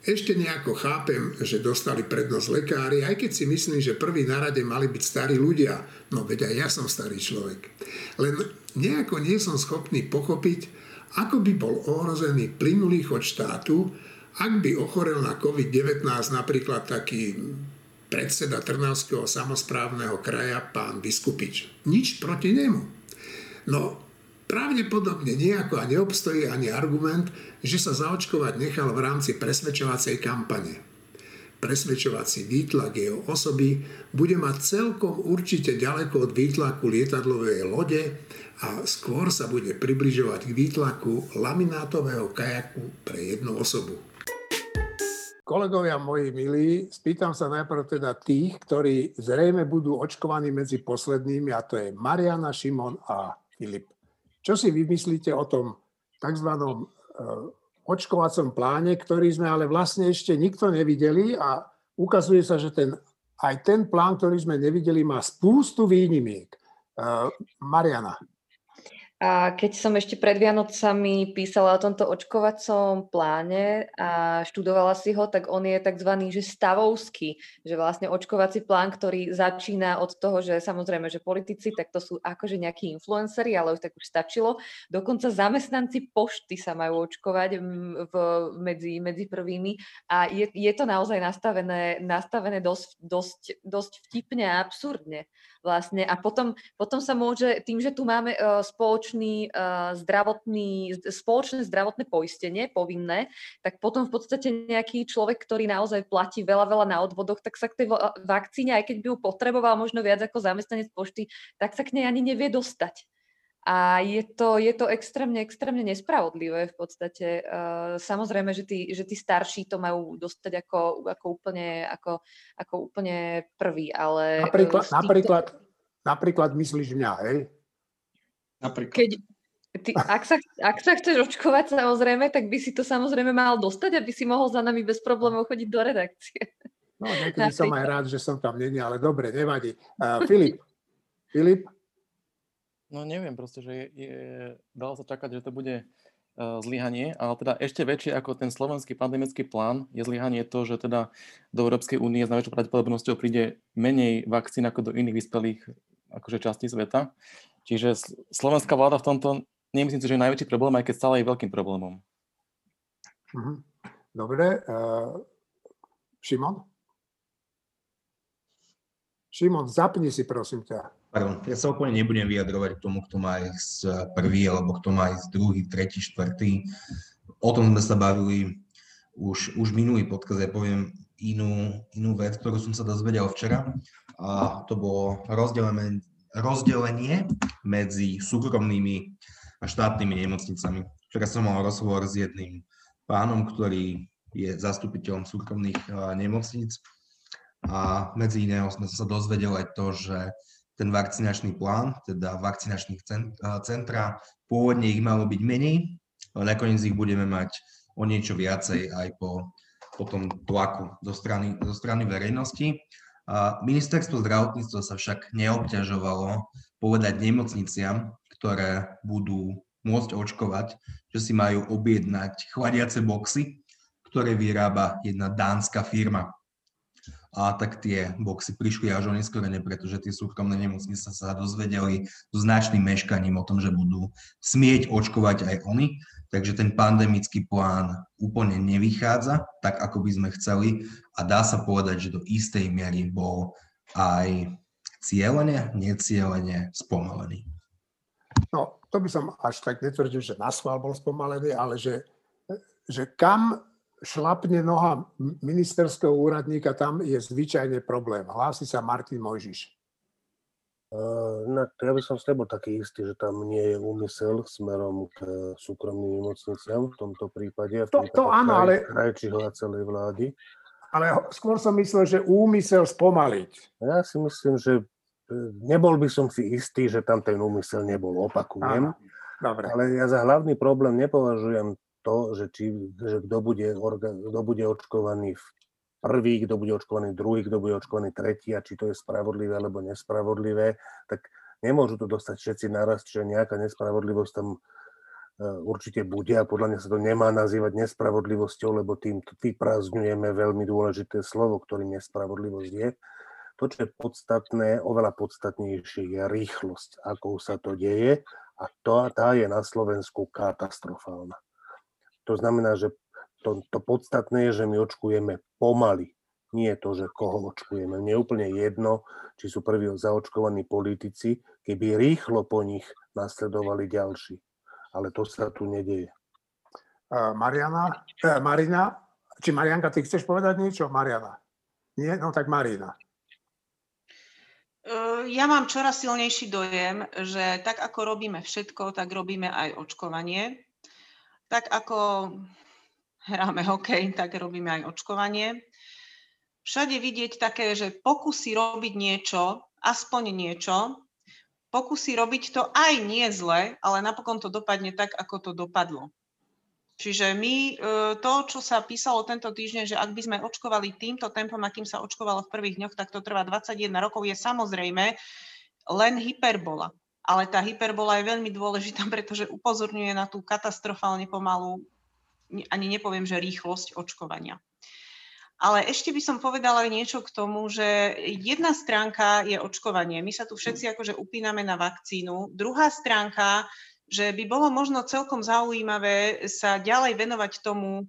ešte nejako chápem, že dostali prednosť lekári, aj keď si myslím, že prvý na rade mali byť starí ľudia. No veď aj ja som starý človek. Len nejako nie som schopný pochopiť, ako by bol ohrozený plynulý chod štátu, ak by ochorel na COVID-19 napríklad taký predseda Trnavského samozprávneho kraja, pán Biskupič. Nič proti nemu. No, Pravdepodobne nejako a neobstojí ani argument, že sa zaočkovať nechal v rámci presvedčovacej kampane. Presvedčovací výtlak jeho osoby bude mať celkom určite ďaleko od výtlaku lietadlovej lode a skôr sa bude približovať k výtlaku laminátového kajaku pre jednu osobu. Kolegovia moji milí, spýtam sa najprv teda tých, ktorí zrejme budú očkovaní medzi poslednými, a to je Mariana, Šimon a Filip. Čo si vymyslíte o tom tzv. E, očkovacom pláne, ktorý sme ale vlastne ešte nikto nevideli a ukazuje sa, že ten, aj ten plán, ktorý sme nevideli, má spústu výnimiek. E, Mariana. A keď som ešte pred Vianocami písala o tomto očkovacom pláne a študovala si ho, tak on je tzv. že stavovský, že vlastne očkovací plán, ktorý začína od toho, že samozrejme, že politici, tak to sú akože nejakí influenceri, ale už tak už stačilo. Dokonca zamestnanci pošty sa majú očkovať v, medzi, medzi prvými a je, je to naozaj nastavené, nastavené dosť, dosť, dosť vtipne a absurdne vlastne. A potom, potom sa môže, tým, že tu máme uh, spoločný uh, zdravotný, spoločné zdravotné poistenie povinné, tak potom v podstate nejaký človek, ktorý naozaj platí veľa, veľa na odvodoch, tak sa k tej vakcíne, aj keď by ju potreboval možno viac ako zamestnanec pošty, tak sa k nej ani nevie dostať. A je to, je to extrémne, extrémne nespravodlivé v podstate. Uh, samozrejme, že tí, že tí starší to majú dostať ako, ako, úplne, ako, ako úplne prvý, ale... Napríklad, týchto... napríklad, napríklad myslíš mňa, hej? Napríklad. Keď, ty, ak, sa, ak sa chceš očkovať samozrejme, tak by si to samozrejme mal dostať, aby si mohol za nami bez problémov chodiť do redakcie. No, niekedy som aj rád, že som tam není, ale dobre, nevadí. Uh, Filip, Filip, No neviem, proste, že je, je, dalo sa čakať, že to bude uh, zlyhanie, ale teda ešte väčšie ako ten slovenský pandemický plán je zlyhanie to, že teda do Európskej únie s najväčšou pravdepodobnosťou príde menej vakcín ako do iných vyspelých akože častí sveta. Čiže slovenská vláda v tomto, nemyslím si, že je najväčší problém, aj keď stále je veľkým problémom. Mhm. Dobre. Uh, Šimon? Šimon, zapni si prosím ťa. Pardon, ja sa úplne nebudem vyjadrovať k tomu, kto má ísť prvý, alebo kto má ísť druhý, tretí, štvrtý. O tom sme sa bavili už, už minulý podcast. Ja poviem inú, inú vec, ktorú som sa dozvedel včera. A to bolo rozdelenie, rozdelenie medzi súkromnými a štátnymi nemocnicami. Včera som mal rozhovor s jedným pánom, ktorý je zastupiteľom súkromných nemocníc a medzi iného sme sa dozvedeli aj to, že ten vakcinačný plán, teda vakcinačných centra, pôvodne ich malo byť menej, ale nakoniec ich budeme mať o niečo viacej aj po, po tom tlaku zo strany, zo strany verejnosti. A ministerstvo zdravotníctva sa však neobťažovalo povedať nemocniciam, ktoré budú môcť očkovať, že si majú objednať chladiace boxy, ktoré vyrába jedna dánska firma a tak tie boxy prišli až oneskorene, pretože tie súkromné nemocnice sa dozvedeli so značným meškaním o tom, že budú smieť očkovať aj oni. Takže ten pandemický plán úplne nevychádza tak, ako by sme chceli a dá sa povedať, že do istej miery bol aj cieľene, necielene spomalený. No, to by som až tak netvrdil, že na schvál bol spomalený, ale že, že kam šlapne noha ministerského úradníka, tam je zvyčajne problém. Hlási sa Martin Mojžiš. Uh, no, ja by som s nebol taký istý, že tam nie je úmysel smerom k súkromným nemocniciam v tomto prípade. V to, to áno, ale... Krajčího celej vlády. Ale skôr som myslel, že úmysel spomaliť. Ja si myslím, že e, nebol by som si istý, že tam ten úmysel nebol, opakujem. Áno. Dobre. Ale ja za hlavný problém nepovažujem to, že, či, že kto, bude, kto bude očkovaný v prvý, kto bude očkovaný druhý, kto bude očkovaný tretí a či to je spravodlivé alebo nespravodlivé, tak nemôžu to dostať všetci naraz, čiže nejaká nespravodlivosť tam e, určite bude a podľa mňa sa to nemá nazývať nespravodlivosťou, lebo tým vyprázdňujeme veľmi dôležité slovo, ktorým nespravodlivosť je. To, čo je podstatné, oveľa podstatnejšie je rýchlosť, akou sa to deje a to, tá je na Slovensku katastrofálna. To znamená, že to, to podstatné je, že my očkujeme pomaly. Nie to, že koho očkujeme. Mne je úplne jedno, či sú prví zaočkovaní politici, keby rýchlo po nich nasledovali ďalší. Ale to sa tu nedeje. Mariana, uh, Marina, či Marianka, ty chceš povedať niečo? Mariana. Nie? No tak Marina. Ja mám čoraz silnejší dojem, že tak ako robíme všetko, tak robíme aj očkovanie. Tak ako hráme hokej, tak robíme aj očkovanie. Všade vidieť také, že pokusy robiť niečo, aspoň niečo, pokusy robiť to aj nie zle, ale napokon to dopadne tak, ako to dopadlo. Čiže my e, to, čo sa písalo tento týždeň, že ak by sme očkovali týmto tempom, akým sa očkovalo v prvých dňoch, tak to trvá 21 rokov, je samozrejme len hyperbola. Ale tá hyperbola je veľmi dôležitá, pretože upozorňuje na tú katastrofálne pomalú ani nepoviem, že rýchlosť očkovania. Ale ešte by som povedala aj niečo k tomu, že jedna stránka je očkovanie. My sa tu všetci akože upíname na vakcínu. Druhá stránka, že by bolo možno celkom zaujímavé sa ďalej venovať tomu,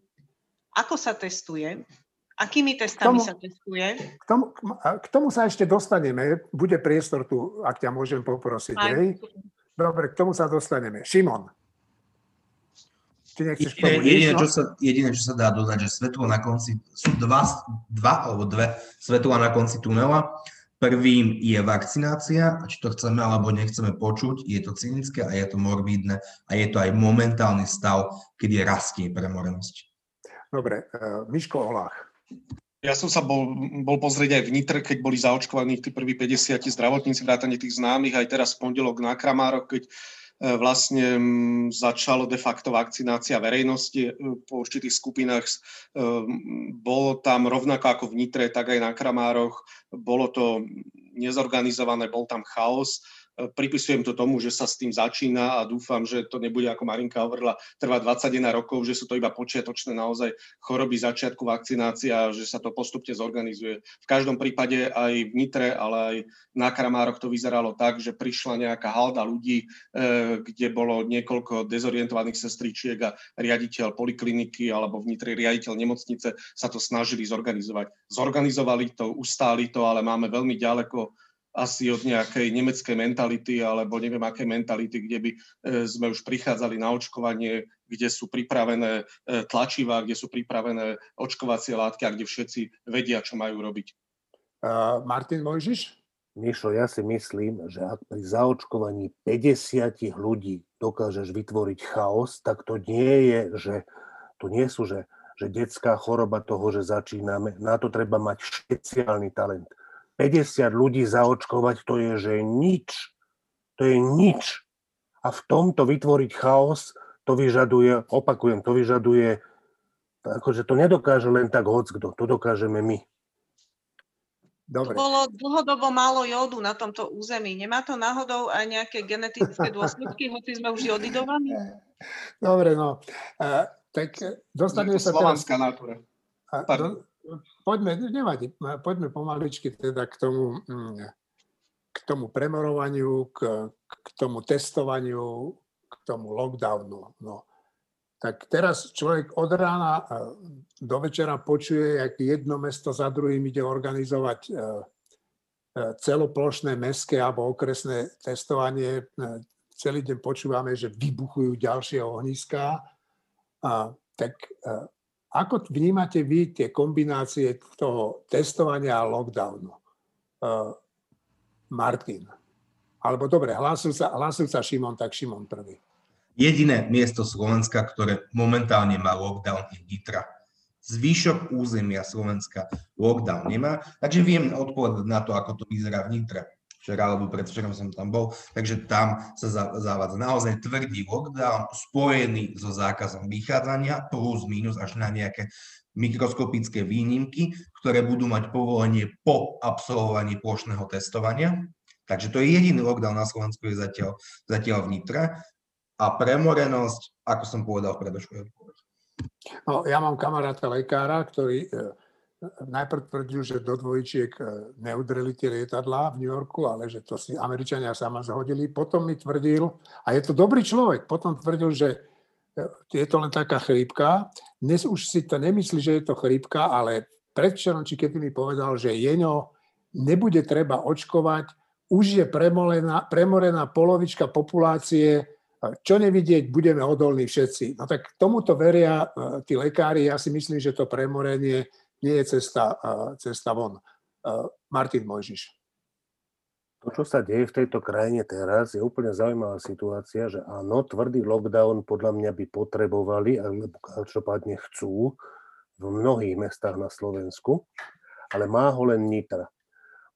ako sa testuje, akými testami tomu, sa testuje. K tomu, k tomu sa ešte dostaneme. Bude priestor tu, ak ťa môžem poprosiť. Hej? Dobre, k tomu sa dostaneme. Šimon. Jediné, čo sa, čo sa dá dodať, že svetlo na konci, sú dva, dva alebo dve svetla na konci tunela. Prvým je vakcinácia, a či to chceme alebo nechceme počuť, je to cynické a je to morbídne a je to aj momentálny stav, kedy rastie premorenosť. Dobre, uh, Miško Olách. Ja som sa bol, bol pozrieť aj v Nitre, keď boli zaočkovaní tí prví 50 zdravotníci, vrátane tých známych, aj teraz v pondelok na Kramároch, keď E, vlastne začalo de facto vakcinácia verejnosti e, po určitých skupinách. E, bolo tam rovnako ako v Nitre, tak aj na Kramároch. Bolo to nezorganizované, bol tam chaos pripisujem to tomu, že sa s tým začína a dúfam, že to nebude, ako Marinka hovorila, trvá 21 rokov, že sú to iba počiatočné naozaj choroby začiatku vakcinácie a že sa to postupne zorganizuje. V každom prípade aj v Nitre, ale aj na Kramároch to vyzeralo tak, že prišla nejaká halda ľudí, eh, kde bolo niekoľko dezorientovaných sestričiek a riaditeľ polikliniky alebo v Nitre riaditeľ nemocnice sa to snažili zorganizovať. Zorganizovali to, ustáli to, ale máme veľmi ďaleko asi od nejakej nemeckej mentality alebo neviem aké mentality, kde by e, sme už prichádzali na očkovanie, kde sú pripravené e, tlačivá, kde sú pripravené očkovacie látky a kde všetci vedia, čo majú robiť. Uh, Martin Mojžiš? Mišo, ja si myslím, že ak pri zaočkovaní 50 ľudí dokážeš vytvoriť chaos, tak to nie je, že to nie sú, že, že detská choroba toho, že začíname. Na to treba mať špeciálny talent 50 ľudí zaočkovať, to je, že nič. To je nič. A v tomto vytvoriť chaos, to vyžaduje, opakujem, to vyžaduje, akože to nedokáže len tak hoc kto, to dokážeme my. Dobre. To bolo dlhodobo málo jódu na tomto území. Nemá to náhodou aj nejaké genetické dôsledky, hoci sme už jodidovaní? Dobre, no. Uh, tak dostaneme sa teraz... nátura. Do, poďme, nevadí, poďme pomaličky teda k tomu, mm, k tomu premorovaniu, k, k tomu testovaniu, k tomu lockdownu. No. Tak teraz človek od rána e, do večera počuje, jak jedno mesto za druhým ide organizovať e, e, celoplošné mestské alebo okresné testovanie. Celý deň počúvame, že vybuchujú ďalšie ohniská. A, tak ako vnímate vy tie kombinácie toho testovania a lockdownu? Uh, Martin. Alebo dobre, hlásil sa, hlásil sa Šimon, tak Šimon prvý. Jediné miesto Slovenska, ktoré momentálne má lockdown, je Nitra. Zvýšok územia Slovenska lockdown nemá, takže viem odpovedať na to, ako to vyzerá v Nitre. Včera alebo predvčerom som tam bol, takže tam sa zavádza naozaj tvrdý lockdown spojený so zákazom vychádzania plus minus až na nejaké mikroskopické výnimky, ktoré budú mať povolenie po absolvovaní plošného testovania. Takže to je jediný lockdown na Slovensku je zatiaľ, zatiaľ v. A premorenosť, ako som povedal v predošlej odpoveď. No, ja mám kamaráta lekára, ktorý e, najprv tvrdil, že do dvojčiek e, neudreli tie lietadlá v New Yorku, ale že to si Američania sama zhodili. Potom mi tvrdil, a je to dobrý človek, potom tvrdil, že e, je to len taká chrípka. Dnes už si to nemyslí, že je to chrípka, ale predvčerom, či kedy mi povedal, že jeňo, nebude treba očkovať, už je premorená, premorená polovička populácie, čo nevidieť, budeme odolní všetci. No tak tomuto veria e, tí lekári, ja si myslím, že to premorenie nie je cesta, cesta von. Martin Mojžiš. To, čo sa deje v tejto krajine teraz, je úplne zaujímavá situácia, že áno, tvrdý lockdown podľa mňa by potrebovali, alebo každopádne chcú, v mnohých mestách na Slovensku, ale má ho len Nitra.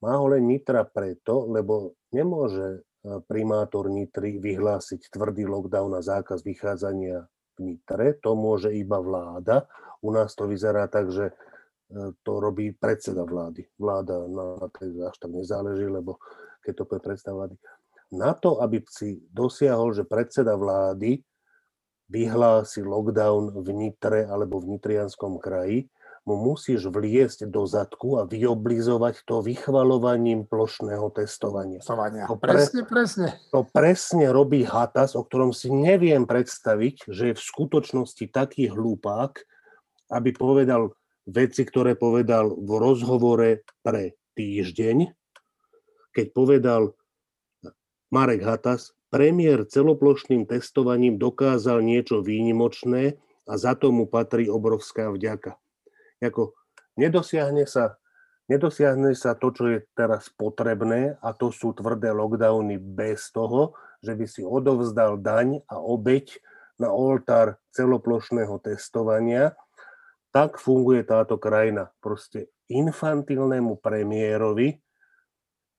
Má ho len Nitra preto, lebo nemôže primátor Nitry vyhlásiť tvrdý lockdown a zákaz vychádzania v Nitre, to môže iba vláda. U nás to vyzerá tak, že E, to robí predseda vlády. Vláda na tej až tak nezáleží, lebo keď to je predseda vlády. Na to, aby si dosiahol, že predseda vlády vyhlási lockdown v Nitre alebo v Nitrianskom kraji, mu musíš vliesť do zadku a vyoblizovať to vychvalovaním plošného testovania. To presne, presne. To presne robí Hatas, o ktorom si neviem predstaviť, že je v skutočnosti taký hlúpák, aby povedal, veci, ktoré povedal v rozhovore pre týždeň, keď povedal Marek Hatas, premiér celoplošným testovaním dokázal niečo výnimočné a za to mu patrí obrovská vďaka. Jako nedosiahne sa, nedosiahne sa to, čo je teraz potrebné a to sú tvrdé lockdowny bez toho, že by si odovzdal daň a obeď na oltár celoplošného testovania, tak funguje táto krajina. Proste infantilnému premiérovi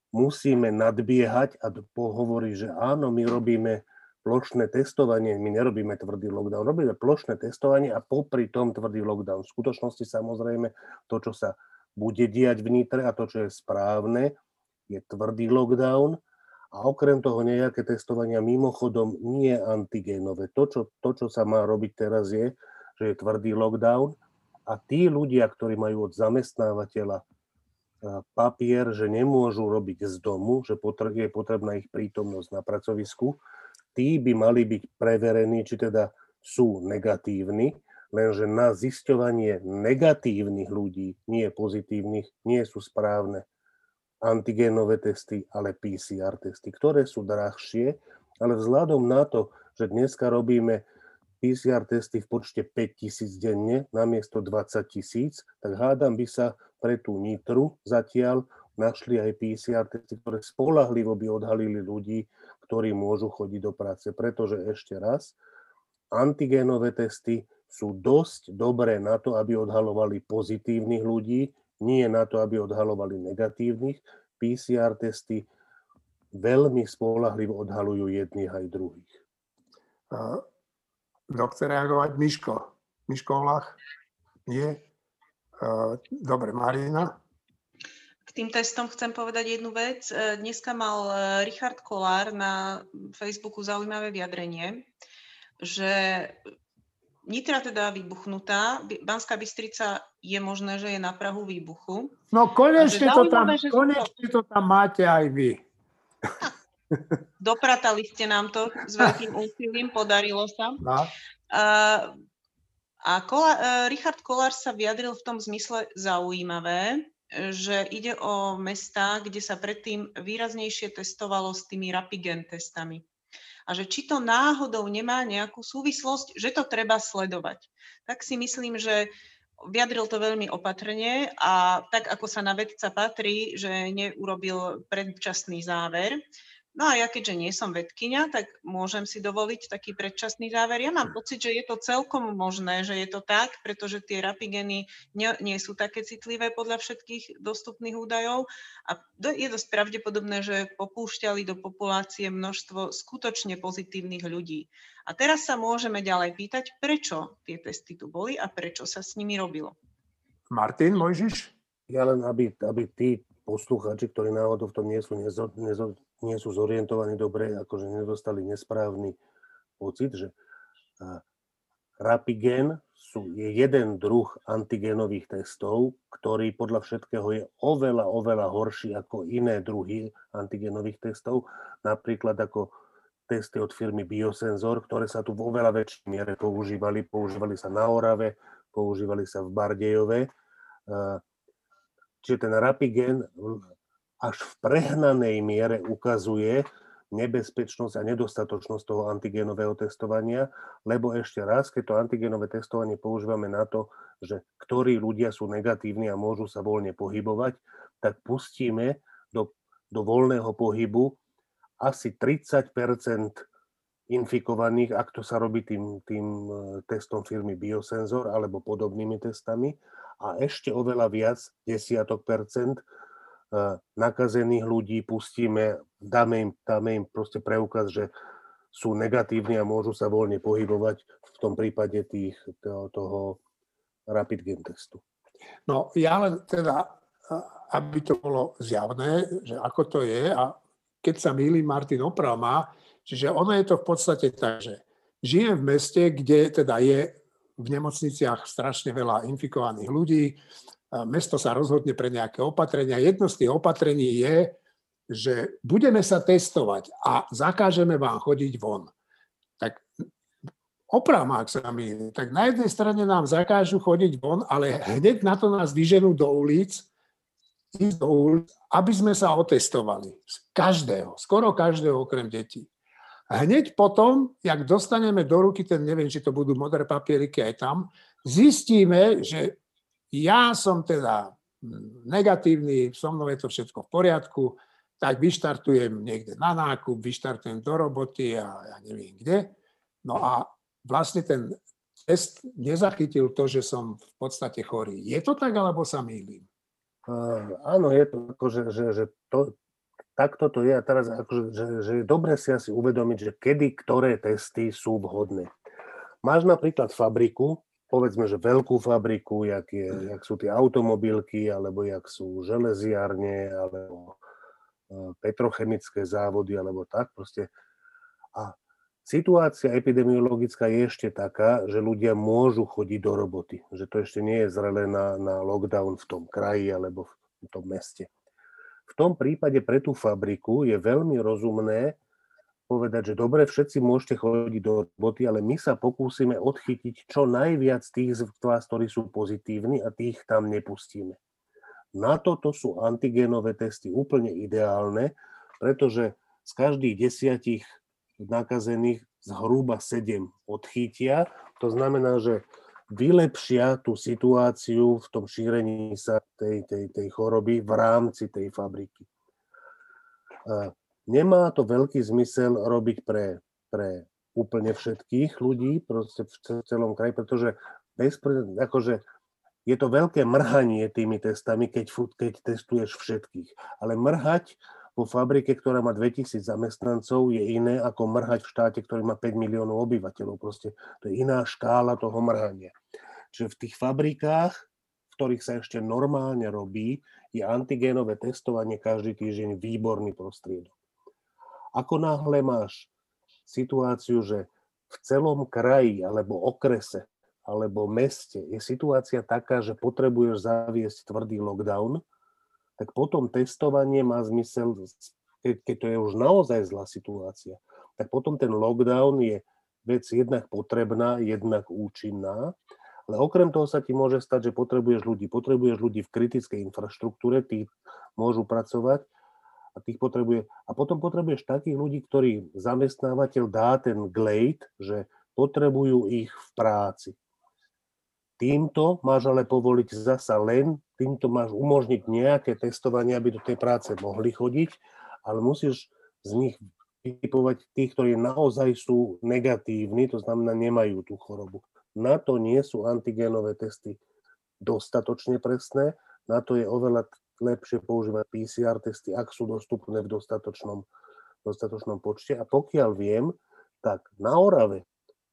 musíme nadbiehať a pohovorí, že áno, my robíme plošné testovanie, my nerobíme tvrdý lockdown, robíme plošné testovanie a popri tom tvrdý lockdown. V skutočnosti samozrejme to, čo sa bude diať v Nitre a to, čo je správne, je tvrdý lockdown a okrem toho nejaké testovania mimochodom nie antigénové. To čo, to, čo sa má robiť teraz je, že je tvrdý lockdown a tí ľudia, ktorí majú od zamestnávateľa papier, že nemôžu robiť z domu, že je potrebná ich prítomnosť na pracovisku, tí by mali byť preverení, či teda sú negatívni, lenže na zisťovanie negatívnych ľudí, nie pozitívnych, nie sú správne antigénové testy, ale PCR testy, ktoré sú drahšie, ale vzhľadom na to, že dneska robíme PCR testy v počte 5 tisíc denne namiesto 20 tisíc, tak hádam by sa pre tú nitru zatiaľ našli aj PCR testy, ktoré spolahlivo by odhalili ľudí, ktorí môžu chodiť do práce. Pretože ešte raz, antigénové testy sú dosť dobré na to, aby odhalovali pozitívnych ľudí, nie na to, aby odhalovali negatívnych. PCR testy veľmi spolahlivo odhalujú jedných aj druhých. Kto chce reagovať? Miško. Miško Vlach? Nie? Dobre, Marina? K tým testom chcem povedať jednu vec. Dneska mal Richard Kolár na Facebooku zaujímavé vyjadrenie, že Nitra teda vybuchnutá, Banská Bystrica je možné, že je na Prahu výbuchu. No konečne, to tam, konečne to tam máte aj vy. Dopratali ste nám to s veľkým úsilím, podarilo sa. No. A, a Kola, e, Richard Kolár sa vyjadril v tom zmysle zaujímavé, že ide o mesta, kde sa predtým výraznejšie testovalo s tými rapigen testami. A že či to náhodou nemá nejakú súvislosť, že to treba sledovať. Tak si myslím, že vyjadril to veľmi opatrne a tak, ako sa na vedca patrí, že neurobil predčasný záver, No a ja keďže nie som vedkynia, tak môžem si dovoliť taký predčasný záver. Ja mám pocit, že je to celkom možné, že je to tak, pretože tie rapigeny nie, nie sú také citlivé podľa všetkých dostupných údajov a je dosť pravdepodobné, že popúšťali do populácie množstvo skutočne pozitívnych ľudí. A teraz sa môžeme ďalej pýtať, prečo tie testy tu boli a prečo sa s nimi robilo. Martin Mojžiš? Ja len, aby, aby tí poslucháči, ktorí náhodou v tom nie sú, nezo, nezo, nie sú zorientovaní dobre, akože nedostali nesprávny pocit, že Rapigen sú, je jeden druh antigenových testov, ktorý podľa všetkého je oveľa, oveľa horší ako iné druhy antigenových testov, napríklad ako testy od firmy Biosensor, ktoré sa tu vo veľa väčšej miere používali. Používali sa na Orave, používali sa v Bardejove. Čiže ten Rapigen až v prehnanej miere ukazuje nebezpečnosť a nedostatočnosť toho antigenového testovania, lebo ešte raz, keď to antigenové testovanie používame na to, že ktorí ľudia sú negatívni a môžu sa voľne pohybovať, tak pustíme do, do voľného pohybu asi 30 infikovaných, ak to sa robí tým, tým e, testom firmy Biosensor alebo podobnými testami, a ešte oveľa viac, desiatok percent, nakazených ľudí pustíme, dáme im, dáme im proste preukaz, že sú negatívni a môžu sa voľne pohybovať v tom prípade tých, toho, toho rapid gen testu. No ja len teda, aby to bolo zjavné, že ako to je a keď sa milí Martin oprav má, čiže ono je to v podstate tak, že žijem v meste, kde teda je v nemocniciach strašne veľa infikovaných ľudí, mesto sa rozhodne pre nejaké opatrenia. Jedno z tých opatrení je, že budeme sa testovať a zakážeme vám chodiť von. Tak opravom, ak sa mi, tak na jednej strane nám zakážu chodiť von, ale hneď na to nás vyženú do ulic, do ulic, aby sme sa otestovali. Z každého, skoro každého okrem detí. Hneď potom, jak dostaneme do ruky ten, neviem, či to budú modré papieriky aj tam, zistíme, že ja som teda negatívny, so mnou je to všetko v poriadku, tak vyštartujem niekde na nákup, vyštartujem do roboty a ja neviem kde. No a vlastne ten test nezachytil to, že som v podstate chorý. Je to tak, alebo sa mýlim? Uh, áno, je to že, že, že to, takto to je a teraz akože, že, že je dobre si asi uvedomiť, že kedy ktoré testy sú vhodné. Máš napríklad fabriku, povedzme, že veľkú fabriku, jak, je, jak sú tie automobilky, alebo jak sú železiarne, alebo e, petrochemické závody, alebo tak proste. A situácia epidemiologická je ešte taká, že ľudia môžu chodiť do roboty. Že to ešte nie je zrelé na, na lockdown v tom kraji alebo v tom meste. V tom prípade pre tú fabriku je veľmi rozumné povedať, že dobre, všetci môžete chodiť do roboty, ale my sa pokúsime odchytiť čo najviac tých z vás, ktorí sú pozitívni a tých tam nepustíme. Na toto sú antigénové testy úplne ideálne, pretože z každých desiatich nakazených zhruba 7 odchytia. To znamená, že vylepšia tú situáciu v tom šírení sa tej, tej, tej choroby v rámci tej fabriky nemá to veľký zmysel robiť pre, pre úplne všetkých ľudí proste v celom kraji, pretože bez, akože je to veľké mrhanie tými testami, keď, keď testuješ všetkých. Ale mrhať vo fabrike, ktorá má 2000 zamestnancov, je iné ako mrhať v štáte, ktorý má 5 miliónov obyvateľov. Proste to je iná škála toho mrhania. Čiže v tých fabrikách, v ktorých sa ešte normálne robí, je antigénové testovanie každý týždeň výborný prostriedok. Ako náhle máš situáciu, že v celom kraji alebo okrese alebo meste je situácia taká, že potrebuješ zaviesť tvrdý lockdown, tak potom testovanie má zmysel, keď to je už naozaj zlá situácia, tak potom ten lockdown je vec jednak potrebná, jednak účinná, ale okrem toho sa ti môže stať, že potrebuješ ľudí. Potrebuješ ľudí v kritickej infraštruktúre, tí môžu pracovať a tých potrebuje. A potom potrebuješ takých ľudí, ktorí zamestnávateľ dá ten glade, že potrebujú ich v práci. Týmto máš ale povoliť zasa len, týmto máš umožniť nejaké testovanie, aby do tej práce mohli chodiť, ale musíš z nich vytipovať tých, ktorí naozaj sú negatívni, to znamená nemajú tú chorobu. Na to nie sú antigénové testy dostatočne presné, na to je oveľa lepšie používať PCR testy, ak sú dostupné v dostatočnom, dostatočnom počte. A pokiaľ viem, tak na Orave,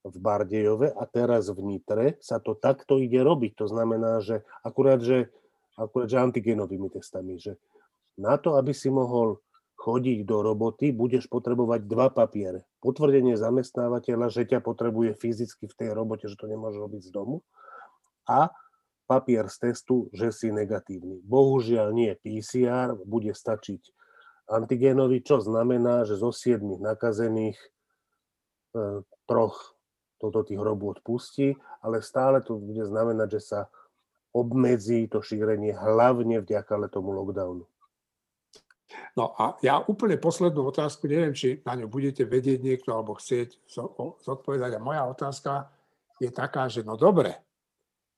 v Bardejove a teraz v Nitre sa to takto ide robiť. To znamená, že akurát, že, akurát, že antigenovými testami, že na to, aby si mohol chodiť do roboty, budeš potrebovať dva papiere. Potvrdenie zamestnávateľa, že ťa potrebuje fyzicky v tej robote, že to nemôže robiť z domu a papier z testu, že si negatívny. Bohužiaľ nie PCR, bude stačiť antigénový, čo znamená, že zo 7 nakazených e, toto tých robôt pustí, ale stále to bude znamenať, že sa obmedzí to šírenie hlavne vďaka tomu lockdownu. No a ja úplne poslednú otázku, neviem, či na ňu budete vedieť niekto alebo chcieť zodpovedať. A moja otázka je taká, že no dobre,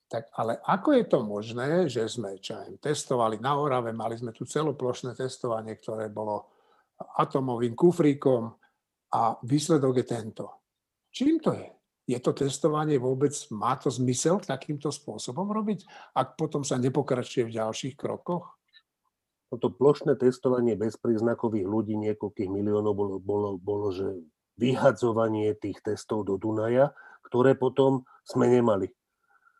tak ale ako je to možné, že sme čo aj, testovali na Orave, mali sme tu celoplošné testovanie, ktoré bolo atomovým kufríkom a výsledok je tento. Čím to je? Je to testovanie vôbec, má to zmysel takýmto spôsobom robiť, ak potom sa nepokračuje v ďalších krokoch? toto plošné testovanie bezpríznakových ľudí, niekoľkých miliónov, bolo, bolo, bolo že vyhadzovanie tých testov do Dunaja, ktoré potom sme nemali.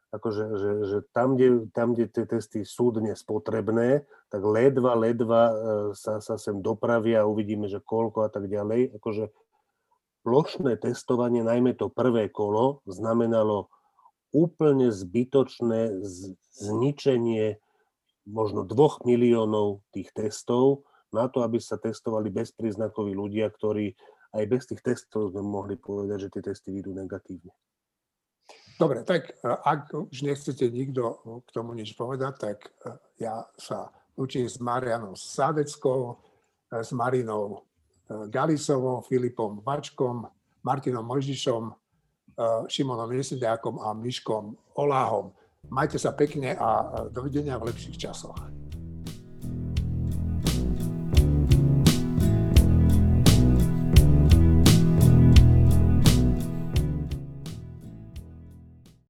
Akože, že, že tam, kde, tam, kde tie testy sú dnes potrebné, tak ledva, ledva e, sa, sa sem dopravia a uvidíme, že koľko a tak ďalej. Akože plošné testovanie, najmä to prvé kolo, znamenalo úplne zbytočné zničenie možno dvoch miliónov tých testov na to, aby sa testovali bezpríznakoví ľudia, ktorí aj bez tých testov sme mohli povedať, že tie testy vidú negatívne. Dobre, tak e, ak už nechcete nikto k tomu nič povedať, tak e, ja sa učím s Marianou Sádeckou, e, s Marinou Galisovou, Filipom Vačkom, Martinom Mojžišom, Šimonom Nesediakom a Myškom Oláhom. Majte sa pekne a dovidenia v lepších časoch.